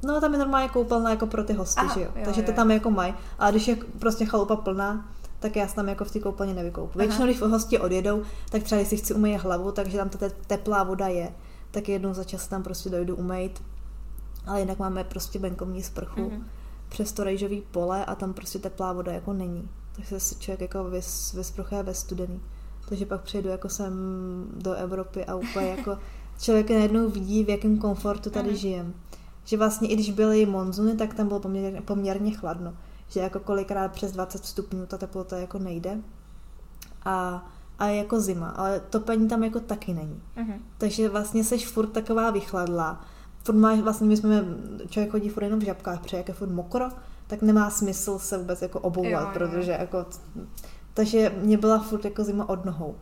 No, tam je normálně koupelna jako pro ty hosty, Aha, že jo? jo takže jo, to tam jako mají. A když je prostě chalupa plná, tak já se tam jako v té koupelně nevykoupu. Většinou, když hosti odjedou, tak třeba si chci umýt hlavu, takže tam ta teplá voda je, tak jednou za čas tam prostě dojdu umýt. Ale jinak máme prostě venkovní sprchu. Mm-hmm přes to rejžový pole a tam prostě teplá voda jako není. Takže se člověk jako vys, vysprochuje ve studený. Takže pak přejdu jako sem do Evropy a úplně jako člověk najednou vidí, v jakém komfortu tady žijem. Že vlastně i když byly monzuny, tak tam bylo poměrně, poměrně chladno. Že jako kolikrát přes 20 stupňů ta teplota jako nejde. A, a je jako zima, ale topení tam jako taky není. Uh-huh. Takže vlastně seš furt taková vychladlá furt máš, vlastně my jsme, člověk chodí furt jenom v žabkách, protože jak je furt mokro, tak nemá smysl se vůbec jako obouvat, jo, jo. protože jako, takže mě byla furt jako zima od nohou.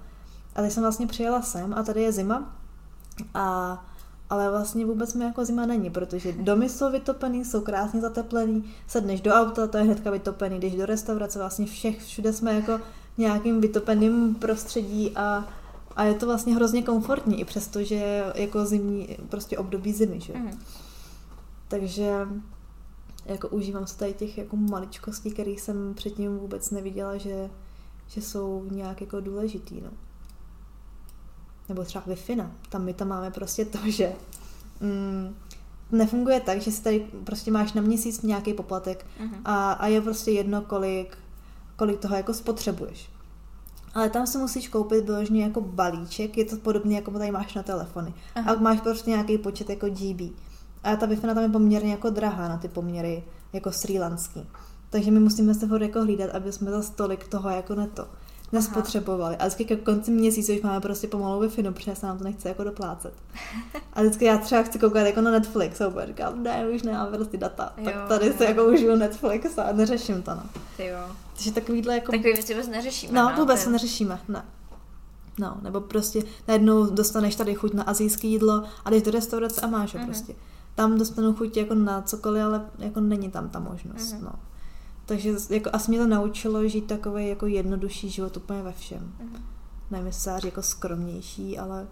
A teď jsem vlastně přijela sem a tady je zima a ale vlastně vůbec mi jako zima není, protože domy jsou vytopený, jsou krásně zateplený, sedneš do auta, to je hnedka vytopený, když do restaurace, vlastně všech, všude jsme jako nějakým vytopeným prostředí a a je to vlastně hrozně komfortní, i přesto, že jako zimní, prostě období zimy, že? Mm. Takže jako užívám se tady těch jako maličkostí, které jsem předtím vůbec neviděla, že, že jsou nějak jako důležitý, no. Nebo třeba wi no. Tam my tam máme prostě to, že mm, nefunguje tak, že si tady prostě máš na měsíc nějaký poplatek mm-hmm. a, a je prostě jedno, kolik, kolik toho jako spotřebuješ ale tam si musíš koupit vyloženě jako balíček, je to podobné, jako tady máš na telefony. Aha. A máš prostě nějaký počet jako GB. A ta wi tam je poměrně jako drahá na ty poměry jako srílanský. Takže my musíme se furt jako hlídat, aby jsme za stolik toho jako neto nespotřebovali. A vždycky ke konci měsíce už máme prostě pomalu wi no, protože se nám to nechce jako doplácet. A vždycky já třeba chci koukat jako na Netflix a úplně říkám, ne, už nemám prostě data. Jo, tak tady jo. se jako užiju Netflix a neřeším to, no. jo. Takže takovýhle jako... Takové věci vůbec neřešíme. No, no vůbec ten... neřešíme, ne. No, nebo prostě najednou dostaneš tady chuť na azijské jídlo a jdeš do restaurace a máš ho mm-hmm. prostě. Tam dostanu chuť jako na cokoliv, ale jako není tam ta možnost, mm-hmm. no. Takže jako asi mě to naučilo žít takový jako jednodušší život úplně ve všem. Mm-hmm. Nevím, jestli jako skromnější, ale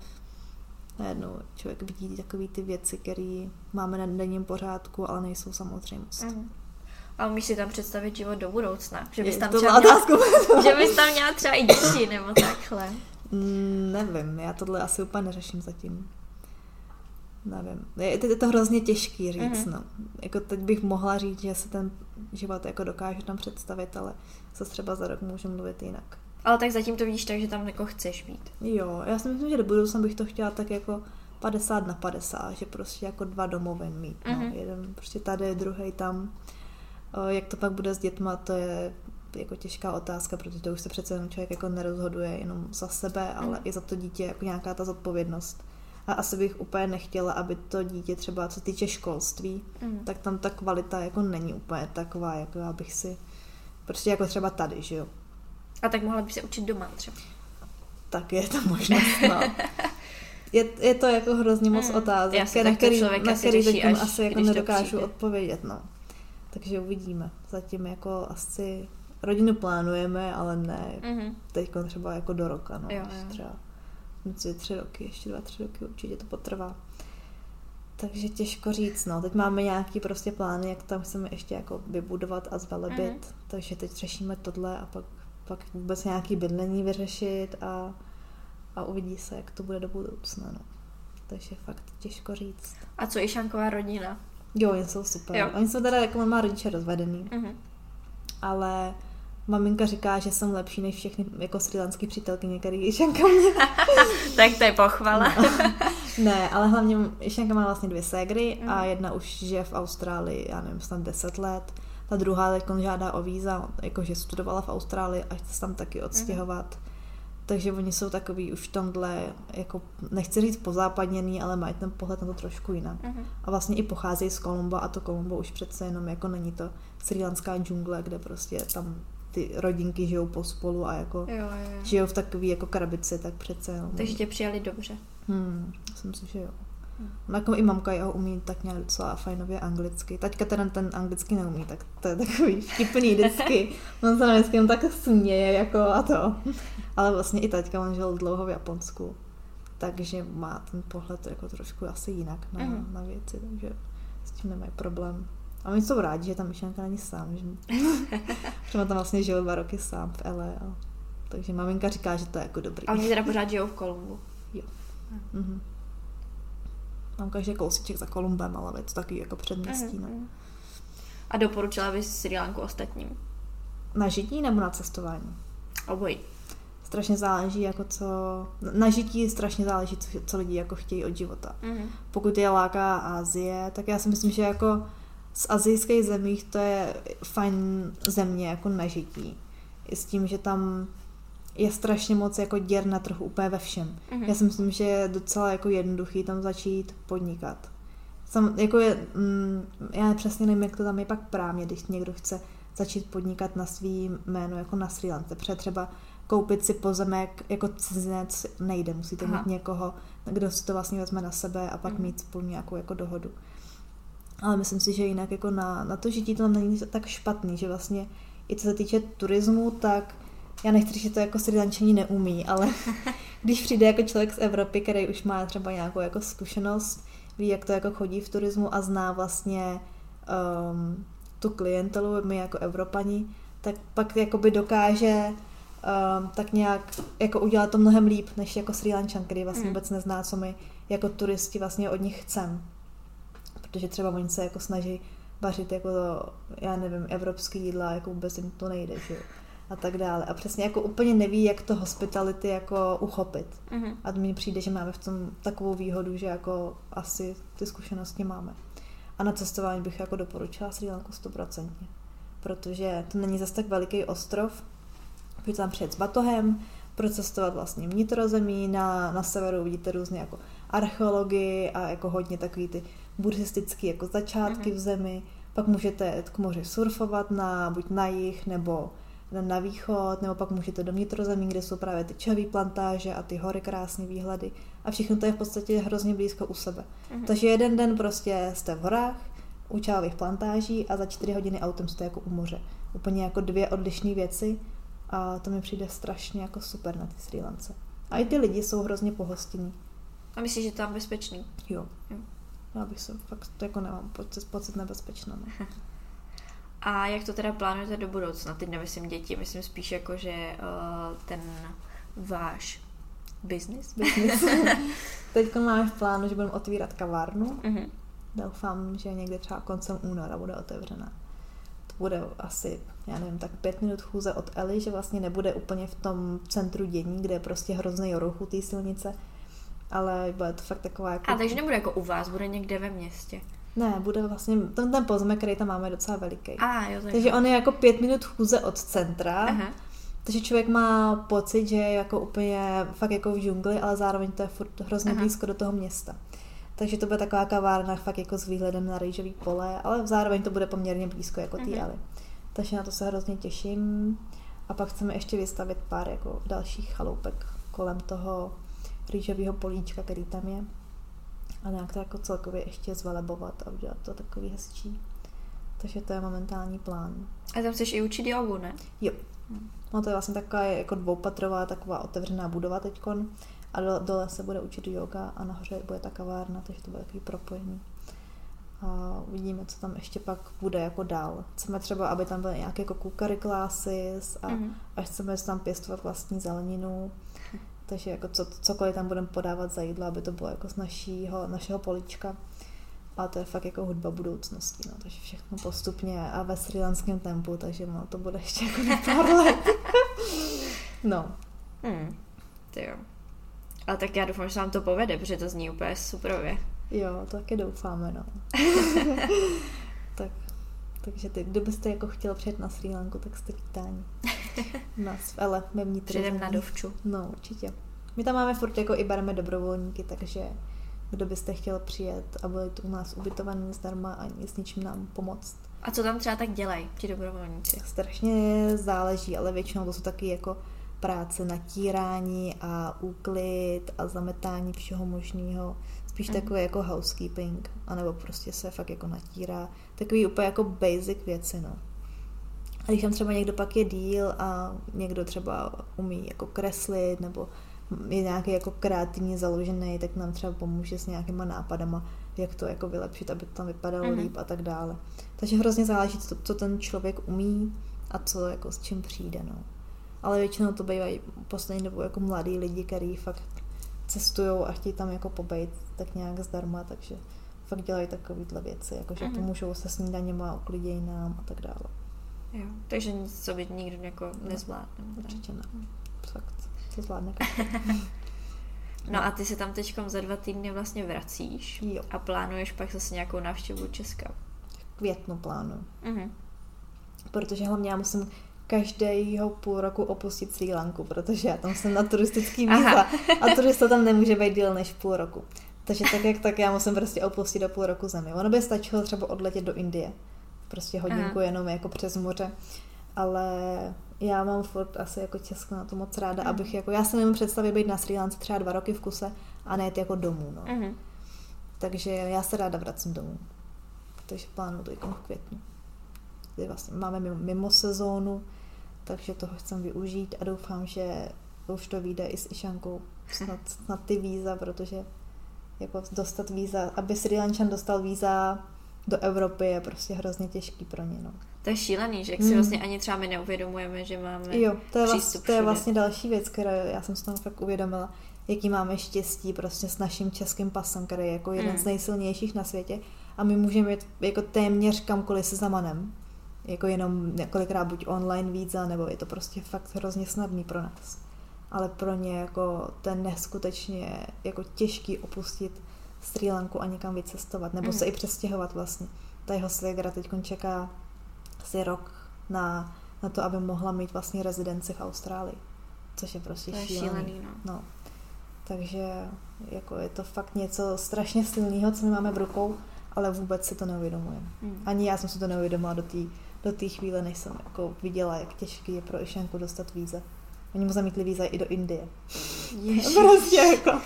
najednou člověk vidí takové ty věci, které máme na denním pořádku, ale nejsou samozřejmost. Mm-hmm. A umíš si tam představit život do budoucna? Že bys tam, třeba měla, že bys tam měla třeba i děti nebo takhle. Mm, nevím, já tohle asi úplně neřeším zatím. Nevím. Je, je to hrozně těžký říct, mm-hmm. no. Jako teď bych mohla říct, že se ten život jako dokážu tam představit, ale se třeba za rok můžu mluvit jinak. Ale tak zatím to vidíš tak, že tam jako chceš být. Jo, já si myslím, že do budoucna bych to chtěla tak jako 50 na 50, že prostě jako dva domovy mít. No. Mm-hmm. Jeden prostě tady, druhý tam. Jak to pak bude s dětma, to je jako těžká otázka, protože to už se přece jenom člověk jako nerozhoduje jenom za sebe, ale mm. i za to dítě jako nějaká ta zodpovědnost. A asi bych úplně nechtěla, aby to dítě třeba, co týče školství, mm. tak tam ta kvalita jako není úplně taková, jako já bych si, prostě jako třeba tady, že jo. A tak mohla by se učit doma třeba. Tak je to možnost, no. je, je to jako hrozně moc mm, otázek, jasně, na který, na který teď asi jako nedokážu odpovědět, no. Takže uvidíme. Zatím jako asi rodinu plánujeme, ale ne mm-hmm. teď třeba jako do roka, no. Jo, jo. Třeba myslím, tři roky, ještě dva, tři roky určitě to potrvá. Takže těžko říct, no. Teď máme nějaký prostě plány, jak tam chceme ještě jako vybudovat a zvelebit, mm-hmm. takže teď řešíme tohle a pak, pak vůbec nějaký bydlení vyřešit a, a uvidí se, jak to bude do budoucna, no. Takže fakt těžko říct. A co Šanková rodina? Jo, oni jsou super. Jo. Oni jsou teda, jako má rodiče rozvedený, mm-hmm. ale Maminka říká, že jsem lepší než všechny jako srilanský přítelkyně, který Išanka mě. tak to je pochvala. no. Ne, ale hlavně Išanka má vlastně dvě ségry mm. a mhm. jedna už žije v Austrálii, já nevím, snad 10 let. Ta druhá teď žádá o víza, jakože studovala v Austrálii a chce se tam taky odstěhovat. Mm. Takže oni jsou takový už v tomhle, jako nechci říct pozápadněný, ale mají ten pohled na to trošku jinak. Mm-hmm. A vlastně i pocházejí z Kolumba a to Kolumbo už přece jenom jako není to srilanská džungle, kde prostě tam ty rodinky žijou pospolu a jako jo, jo. žijou v takové jako krabici, tak přece. No. Takže tě přijali dobře. Hmm, myslím si, že jo. Hmm. No, jako i mamka jeho umí tak nějak docela fajnově anglicky. Taťka teda ten anglicky neumí, tak to je takový vtipný vždycky. On se na vždycky tak směje jako a to. Ale vlastně i taťka, on žil dlouho v Japonsku. Takže má ten pohled jako trošku asi jinak na, mm. na věci, takže s tím nemají problém. A oni jsou rádi, že ta myšlenka není sám. Že, že tam vlastně žil dva roky sám v LA. A, takže maminka říká, že to je jako dobrý. A oni teda pořád žijou v Kolumbu. Jo. Mhm. Mám každý kousíček za Kolumbem, ale je to taky jako předměstí. No. Mhm. A doporučila bys Sri Lanku ostatním? Na žití nebo na cestování? Obojí. Strašně záleží, jako co... Na žití strašně záleží, co, co lidi jako chtějí od života. Mm-hmm. Pokud je láká Asie, tak já si myslím, že jako z azijských zemích to je fajn země jako na žití. I s tím, že tam je strašně moc jako děr na trhu úplně ve všem. Mm-hmm. Já si myslím, že je docela jako jednoduchý tam začít podnikat. Sam, jako je, mm, já přesně nevím, jak to tam je pak právně, když někdo chce začít podnikat na svý jméno jako na Sri Lance. Protože třeba koupit si pozemek jako cizinec nejde, musíte Aha. mít někoho, kdo si to vlastně vezme na sebe a pak mm. mít spolu nějakou jako dohodu. Ale myslím si, že jinak jako na, na to žití to není tak špatný, že vlastně i co se týče turismu, tak já nechci že to jako Sri neumí, ale když přijde jako člověk z Evropy, který už má třeba nějakou jako zkušenost, ví, jak to jako chodí v turismu a zná vlastně um, tu klientelu, my jako Evropani, tak pak jakoby dokáže um, tak nějak jako udělat to mnohem líp, než jako Sri Lančan, který vlastně mm. vůbec nezná, co my jako turisti vlastně od nich chceme protože třeba oni se jako snaží vařit jako, já nevím, evropský jídla, jako vůbec jim to nejde, že a tak dále. A přesně jako úplně neví, jak to hospitality jako uchopit. Mm-hmm. A mně přijde, že máme v tom takovou výhodu, že jako asi ty zkušenosti máme. A na cestování bych jako doporučila Sri Lanku stoprocentně. Protože to není zase tak veliký ostrov, Pojďte tam přijet s batohem, procestovat vlastně vnitrozemí, na, na severu vidíte různě jako archeologii a jako hodně takový ty buddhistické jako začátky mm-hmm. v zemi, pak můžete jet k moři surfovat na, buď na jih nebo na východ, nebo pak můžete do vnitrozemí, kde jsou právě ty čavý plantáže a ty hory, krásné výhledy. A všechno to je v podstatě hrozně blízko u sebe. Mm-hmm. Takže jeden den prostě jste v horách, u čávých plantáží a za čtyři hodiny autem jste jako u moře. Úplně jako dvě odlišné věci a to mi přijde strašně jako super na ty Sri Lance. A i ty lidi jsou hrozně pohostinní. A myslíš, že tam bezpečný? Jo. jo. Já bych se fakt jako nemám pocit, pocit nebezpečná. No. A jak to teda plánujete do budoucna? Teď nemyslím děti, myslím spíš jako, že uh, ten váš business. business. Teď máme v plánu, že budeme otvírat kavárnu. Mm-hmm. Doufám, že někde třeba koncem února bude otevřena. to bude asi, já nevím, tak pět minut chůze od Eli, že vlastně nebude úplně v tom centru dění, kde je prostě hrozný ruchu té silnice, ale bude to fakt taková jako... A takže nebude jako u vás, bude někde ve městě. Ne, bude vlastně, ten, ten pozemek, který tam máme, je docela veliký. A, jo, tak takže on je jako pět minut chůze od centra, Aha. takže člověk má pocit, že je jako úplně fakt jako v džungli, ale zároveň to je furt hrozně Aha. blízko do toho města. Takže to bude taková kavárna fakt jako s výhledem na rýžový pole, ale zároveň to bude poměrně blízko jako ty uh Takže na to se hrozně těším. A pak chceme ještě vystavit pár jako dalších chaloupek kolem toho rýžového políčka, který tam je. A nějak to jako celkově ještě zvelebovat a udělat to takový hezčí. Takže to je momentální plán. A tam chceš i učit jogu, ne? Jo. No to je vlastně taková jako dvoupatrová, taková otevřená budova teďkon a dole se bude učit yoga a nahoře bude ta kavárna, takže to bude takový propojený. A uvidíme, co tam ještě pak bude jako dál. Chceme třeba, aby tam byly nějaké jako kukary classes a mm-hmm. až chceme tam pěstovat vlastní zeleninu. Takže jako co, cokoliv tam budeme podávat za jídlo, aby to bylo jako z našího, našeho polička. A to je fakt jako hudba budoucnosti, no, takže všechno postupně a ve srilanském tempu, takže no, to bude ještě jako na pár let. no. Hmm. Ty jo. Ale tak já doufám, že vám to povede, protože to zní úplně superově. Jo, taky doufáme, no. tak, takže ty, kdo byste jako chtěl přijet na Sri Lanku, tak jste vítání. Nás, ale my vnitř. Přijdem na dovču. No, určitě. My tam máme furt jako i bereme dobrovolníky, takže kdo byste chtěl přijet a byli tu u nás ubytovaný zdarma a s ničím nám pomoct. A co tam třeba tak dělají ti dobrovolníci? Strašně záleží, ale většinou to jsou taky jako práce natírání a úklid a zametání všeho možného. Spíš mm. takové jako housekeeping, anebo prostě se fakt jako natírá. Takový úplně jako basic věci, no. A když tam třeba někdo pak je díl a někdo třeba umí jako kreslit nebo je nějaký jako kreativně založený, tak nám třeba pomůže s nějakýma nápadama, jak to jako vylepšit, aby to tam vypadalo mm-hmm. líp a tak dále. Takže hrozně záleží, co, co ten člověk umí a co jako s čím přijde, no ale většinou to bývají poslední dobou jako mladí lidi, kteří fakt cestují a chtějí tam jako pobejt tak nějak zdarma, takže fakt dělají takovéhle věci, jako že mm-hmm. pomůžou se snídaněma, uklidějí nám a tak dále. Jo, takže nic, co by nikdo jako nezvládne. No, určitě ne. Fakt, to zvládne No a ty se tam teď za dva týdny vlastně vracíš jo. a plánuješ pak zase nějakou návštěvu Česka. V květnu plánuju. Mm-hmm. Protože hlavně já musím každého půl roku opustit Sri Lanku, protože já tam jsem na turistický víza a turista tam nemůže být díl než půl roku. Takže tak jak tak já musím prostě opustit do půl roku zemi. Ono by stačilo třeba odletět do Indie. Prostě hodinku Aha. jenom jako přes moře. Ale já mám furt asi jako Česko na to moc ráda, mm. abych jako, já se nemůžu představit být na Sri Lance třeba dva roky v kuse a nejet jako domů, no. Mm. Takže já se ráda vracím domů. Takže plánuju to jako v květnu kdy vlastně máme mimo, mimo sezónu, takže toho chcem využít a doufám, že už to vyjde i s Išankou snad, snad ty víza, protože jako dostat víza, aby Sri Lančan dostal víza do Evropy je prostě hrozně těžký pro ně. No. To je šílený, že jak si hmm. vlastně ani třeba my neuvědomujeme, že máme Jo, to je, vlastně, to je vlastně další věc, kterou já jsem si tam fakt uvědomila, jaký máme štěstí prostě s naším českým pasem, který je jako jeden hmm. z nejsilnějších na světě a my můžeme jít jako téměř kamkoliv se zamanem jako jenom několikrát buď online víza, nebo je to prostě fakt hrozně snadný pro nás. Ale pro ně jako ten neskutečně jako těžký opustit Sri Lanku a někam vycestovat, nebo mm. se i přestěhovat vlastně. Ta jeho svěgra teď čeká asi rok na, na to, aby mohla mít vlastně rezidenci v Austrálii. Což je prostě to je šílený. šílený no. no. Takže jako je to fakt něco strašně silného, co my máme v rukou, ale vůbec si to neuvědomujeme. Mm. Ani já jsem si to neuvědomila do té do té chvíle, než jsem jako viděla, jak těžký je pro Išenku dostat víza. Oni mu zamítli víza i do Indie. Ježiš. prostě jako.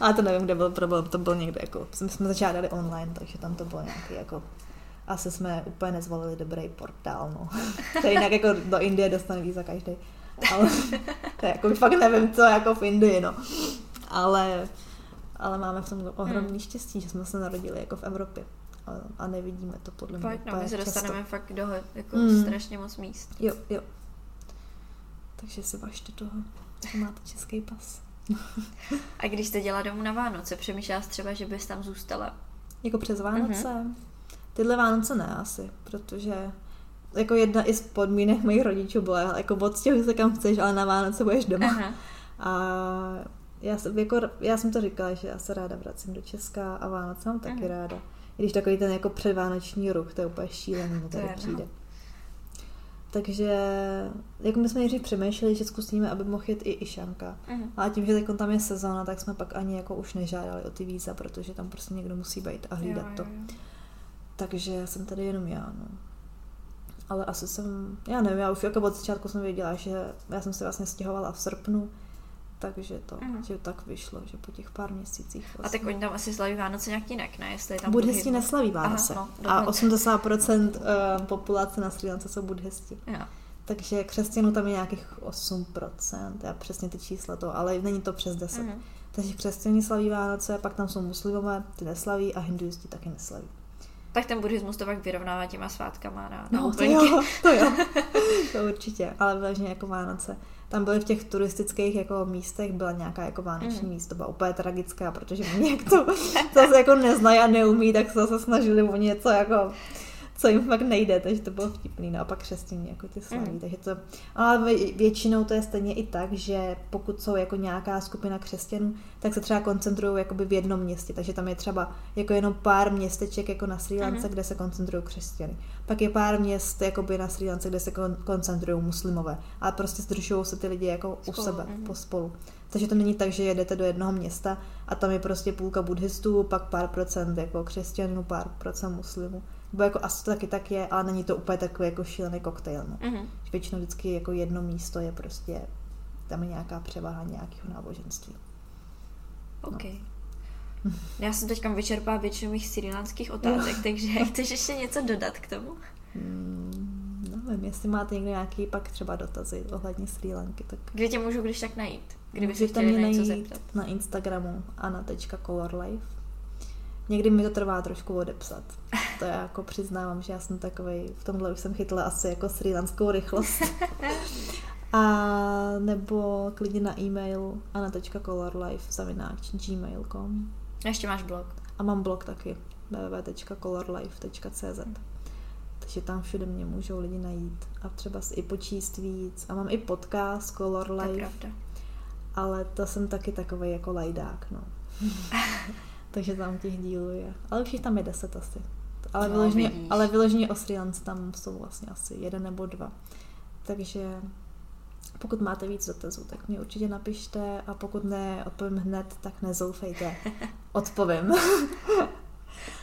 A to nevím, kde byl problém, to byl někde jako, my jsme začádali online, takže tam to bylo nějaký jako, asi jsme úplně nezvolili dobrý portál, no. To jinak jako do Indie dostane víza každý. Ale to je jako fakt nevím, co jako v Indii, no. Ale, ale máme v tom ohromný hmm. štěstí, že jsme se narodili jako v Evropě a, a nevidíme to podle mě. Fakt, no, my se dostaneme často. fakt do jako mm. strašně moc míst. Jo, jo. Takže se vašte toho, že máte český pas. a když jste dělala domů na Vánoce, přemýšlela třeba, že bys tam zůstala? Jako přes Vánoce? Mm-hmm. Tyhle Vánoce ne asi, protože jako jedna i z podmínek mojich rodičů byla, jako odstěhuj se kam chceš, ale na Vánoce budeš doma. Aha. A já jsem, jako, já jsem to říkala, že já se ráda vracím do Česka a Vánoce mám taky Aha. ráda. I když takový ten jako předvánoční ruch, to je úplně šílený, to tady no. přijde. No. Takže jako my jsme nejdřív přemýšleli, že zkusíme, aby mohl jít i Išanka. Uh-huh. A tím, že teď tam je sezóna, tak jsme pak ani jako už nežádali o ty víza, protože tam prostě někdo musí být a hlídat jo, jo, jo. to. Takže jsem tady jenom já, no. Ale asi jsem, já nevím, já už jako od začátku jsem věděla, že já jsem se vlastně stěhovala v srpnu, takže to mm. že tak vyšlo, že po těch pár měsících. Vlastně. A tak oni tam asi slaví Vánoce nějak jinak, ne? Jestli tam buddhisti neslaví Vánoce. Aha, no, a 80% uh, populace na Sri Lance jsou buddhisti. Jo. Takže křesťanů tam je nějakých 8%, já přesně ty čísla to, ale není to přes 10. Mm. Takže křesťaní slaví Vánoce, pak tam jsou muslimové, ty neslaví a hinduisti taky neslaví. Tak ten buddhismus to pak vyrovnává těma svátkama na, na no, to jo, to jo, to určitě, ale vlastně jako Vánoce tam byly v těch turistických jako místech, byla nějaká jako vánoční mm. místo, byla úplně tragická, protože mě jak to zase jako neznají a neumí, tak se zase snažili o něco jako co jim fakt nejde, takže to bylo vtipný. No a pak křesťaní jako ty slaví. Mm. Takže to, ale většinou to je stejně i tak, že pokud jsou jako nějaká skupina křesťanů, tak se třeba koncentrují jakoby v jednom městě. Takže tam je třeba jako jenom pár městeček jako na Sri Lance, mm. kde se koncentrují křesťany. Pak je pár měst jakoby na Sri Lance, kde se kon- koncentrují muslimové. A prostě zdržují se ty lidi jako spolu, u sebe, mm. pospolu. Takže to není tak, že jedete do jednoho města a tam je prostě půlka buddhistů, pak pár procent jako křesťanů, pár procent muslimů. Nebo jako asi to taky tak je, ale není to úplně takový jako šílený koktejl. No. Mm-hmm. Většinou vždycky jako jedno místo je prostě, tam je nějaká převaha nějakého náboženství. OK. No. Já jsem teďka vyčerpala většinu mých srilanských otázek, no. takže chceš ještě něco dodat k tomu? Hmm, nevím, jestli máte někdo nějaký pak třeba dotazy ohledně Sri Lanky, tak... Kde tě můžu když tak najít? Kdyby se chtěli mě něco zeptat? na Instagramu ana.colorlife Někdy mi to trvá trošku odepsat. To já jako přiznávám, že já jsem takový, v tomhle už jsem chytla asi jako srílanskou rychlost. A nebo klidně na e-mail ana.colorlife.gmail.com A ještě máš blog. A mám blog taky www.colorlife.cz Takže tam všude mě můžou lidi najít a třeba si i počíst víc. A mám i podcast Color Life. To je pravda. Ale to jsem taky takový jako lajdák, no. takže tam těch dílů je. Ale už jich tam je deset asi. Ale, no, vyloženě, ale vyloženě o Sri Lance tam jsou vlastně asi jeden nebo dva. Takže pokud máte víc dotazů, tak mě určitě napište a pokud ne odpovím hned, tak nezoufejte. Odpovím.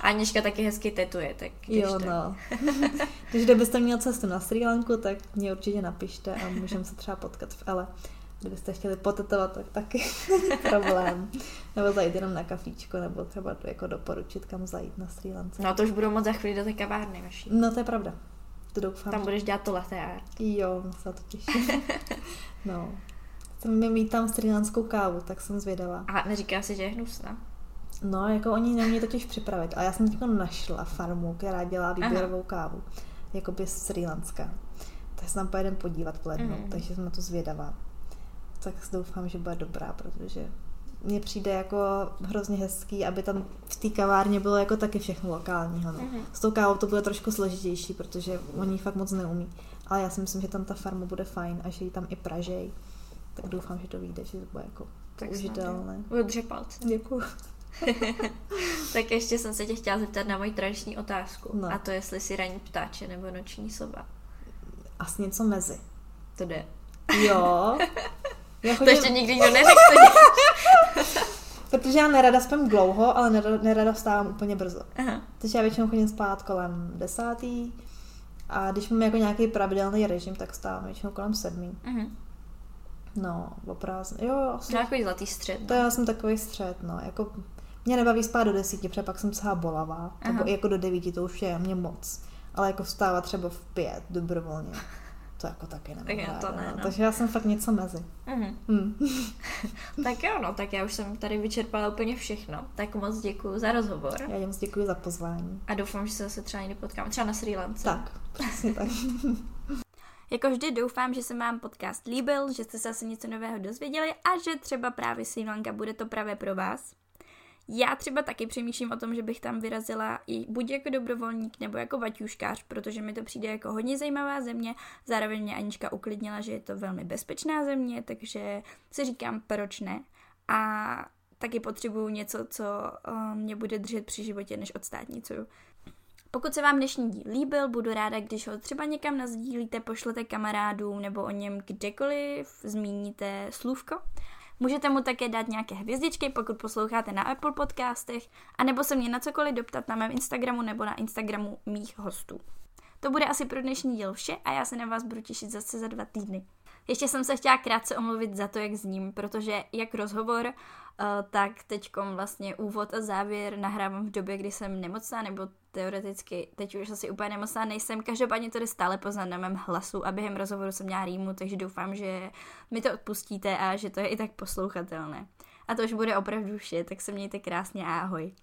Anička taky hezky tetuje, tak Jo, tak. no. Takže kdybyste měl cestu na Sri Lanku, tak mě určitě napište a můžeme se třeba potkat v Ele. Kdybyste chtěli potetovat, tak taky problém. Nebo zajít jenom na kafíčko, nebo třeba jako doporučit, kam zajít na Sri Lance. No to už budou moc za chvíli do té kavárny vaší. No to je pravda. To doufám. Tam budeš dělat to latte art. Jo, se to těším. no. Chceme mít tam srilanskou kávu, tak jsem zvědavá. A neříká si, že je hnusná? No, jako oni neměli totiž připravit. A já jsem teď našla farmu, která dělá výběrovou Aha. kávu. Jakoby Sri Lanska. Tak se tam pojedeme podívat v lednu, mm. takže jsem na to zvědavá tak doufám, že bude dobrá, protože mně přijde jako hrozně hezký, aby tam v té kavárně bylo jako taky všechno lokálního. No. Mm-hmm. S tou kávou to bude trošku složitější, protože oni fakt moc neumí. Ale já si myslím, že tam ta farma bude fajn a že ji tam i pražej. Tak doufám, že to vyjde, že to bude jako tak užitelné. Udře palce. Děkuji. tak ještě jsem se tě chtěla zeptat na moji tradiční otázku. No. A to jestli si ranní ptáče nebo noční soba. Asi něco mezi. To jde. Jo. Já chodím... To ještě nikdy nikdo neřekl. Protože já nerada spím dlouho, ale nerada, vstávám úplně brzo. Aha. Takže já většinou chodím spát kolem desátý a když mám jako nějaký pravidelný režim, tak vstávám většinou kolem sedmý. Uh-huh. No, oprázně. Jo, asi. Takový zlatý střed. No. To já jsem takový střed, no. Jako, mě nebaví spát do desíti, protože pak jsem celá bolavá. Nebo jako do devíti, to už je mě moc. Ale jako vstávat třeba v pět dobrovolně to jako taky nemám tak to ne, no. Takže já jsem fakt něco mezi. Mm. Mm. tak jo, no, tak já už jsem tady vyčerpala úplně všechno. Tak moc děkuji za rozhovor. Já moc děkuji za pozvání. A doufám, že se zase třeba někdy potkáme. Třeba na Sri Lance. Tak, přesně tak. Jako vždy doufám, že se vám podcast líbil, že jste se asi něco nového dozvěděli a že třeba právě Sri Lanka bude to právě pro vás. Já třeba taky přemýšlím o tom, že bych tam vyrazila i buď jako dobrovolník nebo jako vaťuškář, protože mi to přijde jako hodně zajímavá země. Zároveň mě Anička uklidnila, že je to velmi bezpečná země, takže si říkám, proč ne. A taky potřebuju něco, co uh, mě bude držet při životě, než odstátnicuju. Pokud se vám dnešní díl líbil, budu ráda, když ho třeba někam nazdílíte, pošlete kamarádům nebo o něm kdekoliv zmíníte slůvko. Můžete mu také dát nějaké hvězdičky, pokud posloucháte na Apple podcastech, anebo se mě na cokoliv doptat na mém Instagramu nebo na Instagramu mých hostů. To bude asi pro dnešní díl vše a já se na vás budu těšit zase za dva týdny. Ještě jsem se chtěla krátce omluvit za to, jak zním, protože jak rozhovor, eh, tak teďkom vlastně úvod a závěr nahrávám v době, kdy jsem nemocná, nebo teoreticky teď už asi úplně nemocná nejsem. Každopádně to jde stále poznat na mém hlasu a během rozhovoru jsem měla rýmu, takže doufám, že mi to odpustíte a že to je i tak poslouchatelné. A to už bude opravdu vše, tak se mějte krásně a ahoj.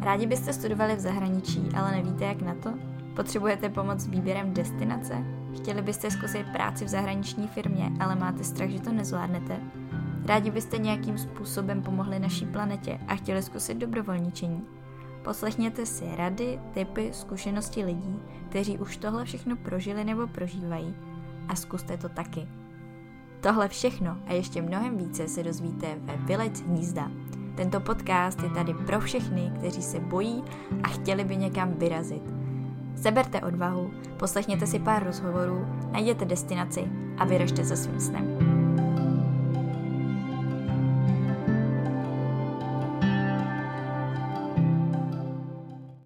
Rádi byste studovali v zahraničí, ale nevíte jak na to? Potřebujete pomoc s výběrem destinace? Chtěli byste zkusit práci v zahraniční firmě, ale máte strach, že to nezvládnete? Rádi byste nějakým způsobem pomohli naší planetě a chtěli zkusit dobrovolničení? Poslechněte si rady, typy, zkušenosti lidí, kteří už tohle všechno prožili nebo prožívají a zkuste to taky. Tohle všechno a ještě mnohem více se dozvíte ve Village Hnízda. Tento podcast je tady pro všechny, kteří se bojí a chtěli by někam vyrazit. Seberte odvahu, poslechněte si pár rozhovorů, najděte destinaci a vyražte za svým snem.